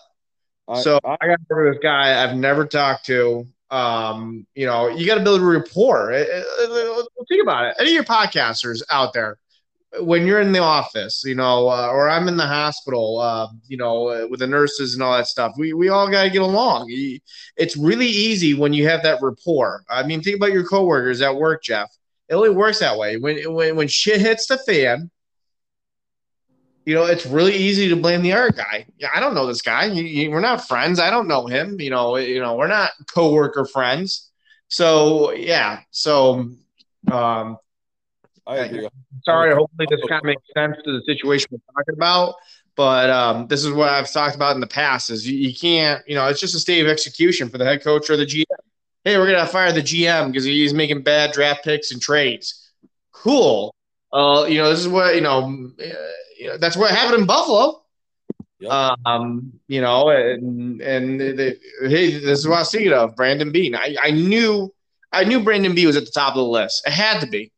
I- so I- I got to this guy I've never talked to. Um, you know, you got to build a rapport. Uh, uh, uh, Think about it. Any of your podcasters out there, when you're in the office, you know, uh, or I'm in the hospital, uh, you know, uh, with the nurses and all that stuff, we, we all got to get along. It's really easy when you have that rapport. I mean, think about your coworkers at work, Jeff. It only works that way. When when when shit hits the fan, you know, it's really easy to blame the other guy. Yeah, I don't know this guy. We're not friends. I don't know him. You know, you know, we're not coworker friends. So yeah. So um, I agree. sorry. Hopefully, this kind of makes sense to the situation we're talking about. But um, this is what I've talked about in the past: is you, you can't, you know, it's just a state of execution for the head coach or the GM. Hey, we're gonna fire the GM because he's making bad draft picks and trades. Cool. Uh, you know, this is what you know. uh, you know that's what happened in Buffalo. Yep. Um, you know, and and the, hey, this is what I was thinking of Brandon Beane. I, I knew I knew Brandon B was at the top of the list. It had to be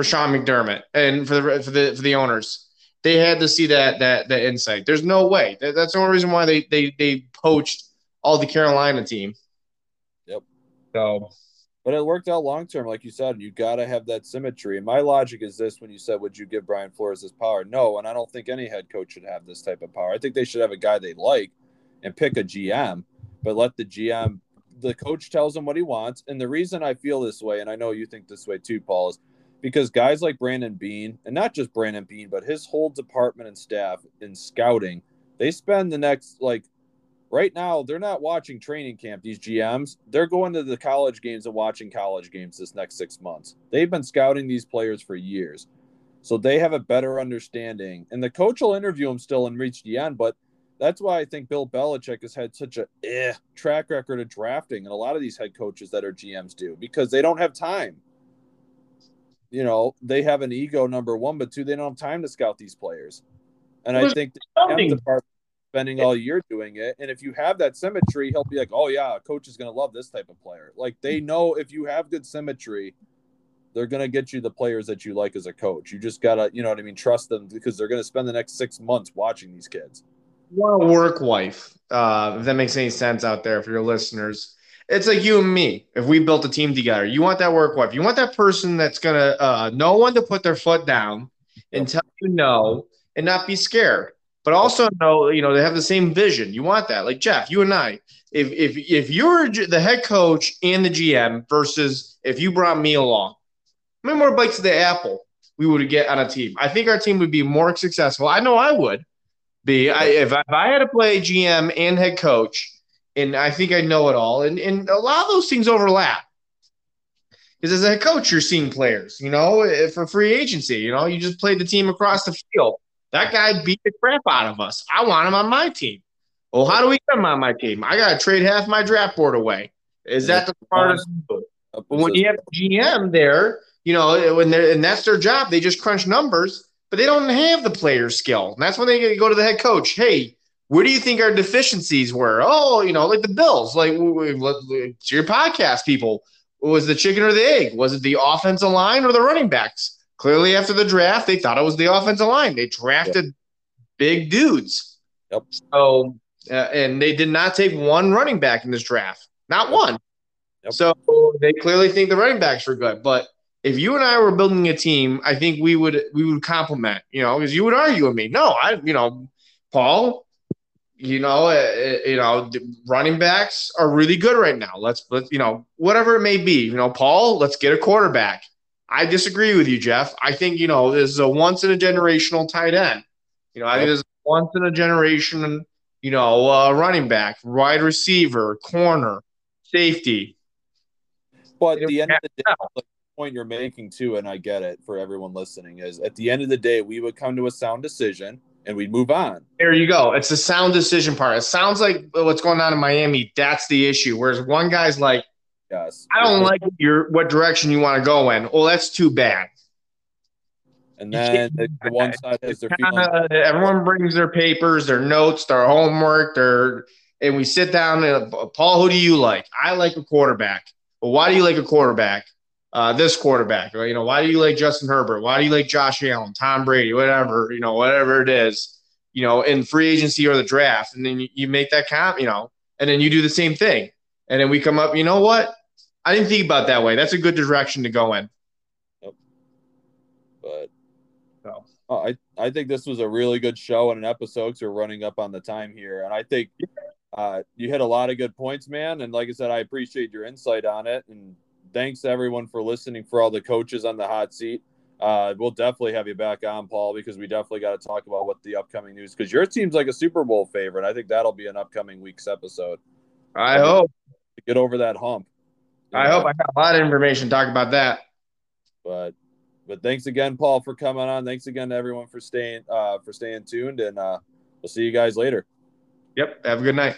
for Sean McDermott and for the for the for the owners. They had to see that that that insight. There's no way. That, that's the only reason why they they they poached all the Carolina team. Yep. So But it worked out long term, like you said. You got to have that symmetry. And my logic is this: when you said, "Would you give Brian Flores this power?" No, and I don't think any head coach should have this type of power. I think they should have a guy they like and pick a GM, but let the GM, the coach tells him what he wants. And the reason I feel this way, and I know you think this way too, Paul, is because guys like Brandon Beane, and not just Brandon Beane, but his whole department and staff in scouting, they spend the next like right now they're not watching training camp these gms they're going to the college games and watching college games this next six months. They've been scouting these players for years. So they have a better understanding. And the coach will interview them still and reach the end but that's why i think bill belichick has had such a eh, track record of drafting and a lot of these head coaches that are gms do because they don't have time you know they have an ego number one but two they don't have time to scout these players and i think the something- GM department spending all year doing it. And if you have that symmetry, he'll be like, oh, yeah, a coach is going to love this type of player. Like they know if you have good symmetry, they're going to get you the players that you like as a coach. You just got to, you know what I mean, trust them because they're going to spend the next six months watching these kids. want a work wife, uh, if that makes any sense out there for your listeners. It's like you and me. If we built a team together, you want that work wife. You want that person that's gonna uh, know when to put their foot down and tell you no and not be scared, but also know you know they have the same vision. You want that, like Jeff, you and I. If if if you're the head coach and the GM versus if you brought me along, how many more bites of the apple we would get on a team? I think our team would be more successful. I know I would be. I, if, I, if I had to play GM and head coach, and I think I know it all, and, and a lot of those things overlap. Because as a coach, you're seeing players, you know, eh, for free agency. You know, you just played the team across the field. That guy beat the crap out of us. I want him on my team. Well, how do we get him on my team? I got to trade half my draft board away. Is that the smartest? But when you have GM there, you know, when they're and that's their job, they just crunch numbers, but they don't have the player skill. And that's when they go to the head coach. Hey, where do you think our deficiencies were? Oh, you know, like the Bills. Like to your podcast, people, was the chicken or the egg? Was it the offensive line or the running backs? Clearly, after the draft, they thought it was the offensive line. They drafted big dudes. Yep. So, uh, and they did not take one running back in this draft, not one. Yep. So they clearly think the running backs were good. But if you and I were building a team, I think we would we would complement. You know, because you would argue with me. No, I you know, Paul. You know, uh, you know, running backs are really good right now. Let's let you know whatever it may be. You know, Paul, let's get a quarterback. I disagree with you, Jeff. I think you know this is a once in a generational tight end. You know, I think this is once in a generation. You know, uh, running back, wide receiver, corner, safety. But at the end of the day, the point you're making too, and I get it for everyone listening, is at the end of the day, we would come to a sound decision and we'd move on. There you go. It's the sound decision part. It sounds like what's going on in Miami. That's the issue. Whereas one guy's like, Yes. I don't like your what direction you want to go in. Oh, that's too bad. And then the, the one side is they're Kinda, everyone brings their papers, their notes, their homework, their and we sit down and Paul, who do you like? I like a quarterback. Well, why do you like a quarterback? Uh, this quarterback, you know, why do you like Justin Herbert? Why do you like Josh Allen, Tom Brady, whatever, you know, whatever it is, you know, in free agency or the draft, and then you, you make that comp, you know, and then you do the same thing, and then we come up, you know what? I didn't think about that way. That's a good direction to go in. but So. Oh, I I think this was a really good show and an episode because we're running up on the time here, and I think uh, you hit a lot of good points, man. And like I said, I appreciate your insight on it, and thanks everyone for listening. For all the coaches on the hot seat, uh, we'll definitely have you back on, Paul, because we definitely got to talk about what the upcoming news. Because your team's like a Super Bowl favorite. I think that'll be an upcoming week's episode. I hope. Get over that hump. I know? hope I got a lot of information to talk about that. but but thanks again paul for coming on thanks again to everyone for staying uh for staying tuned and uh we'll see you guys later Yep. Have a good night.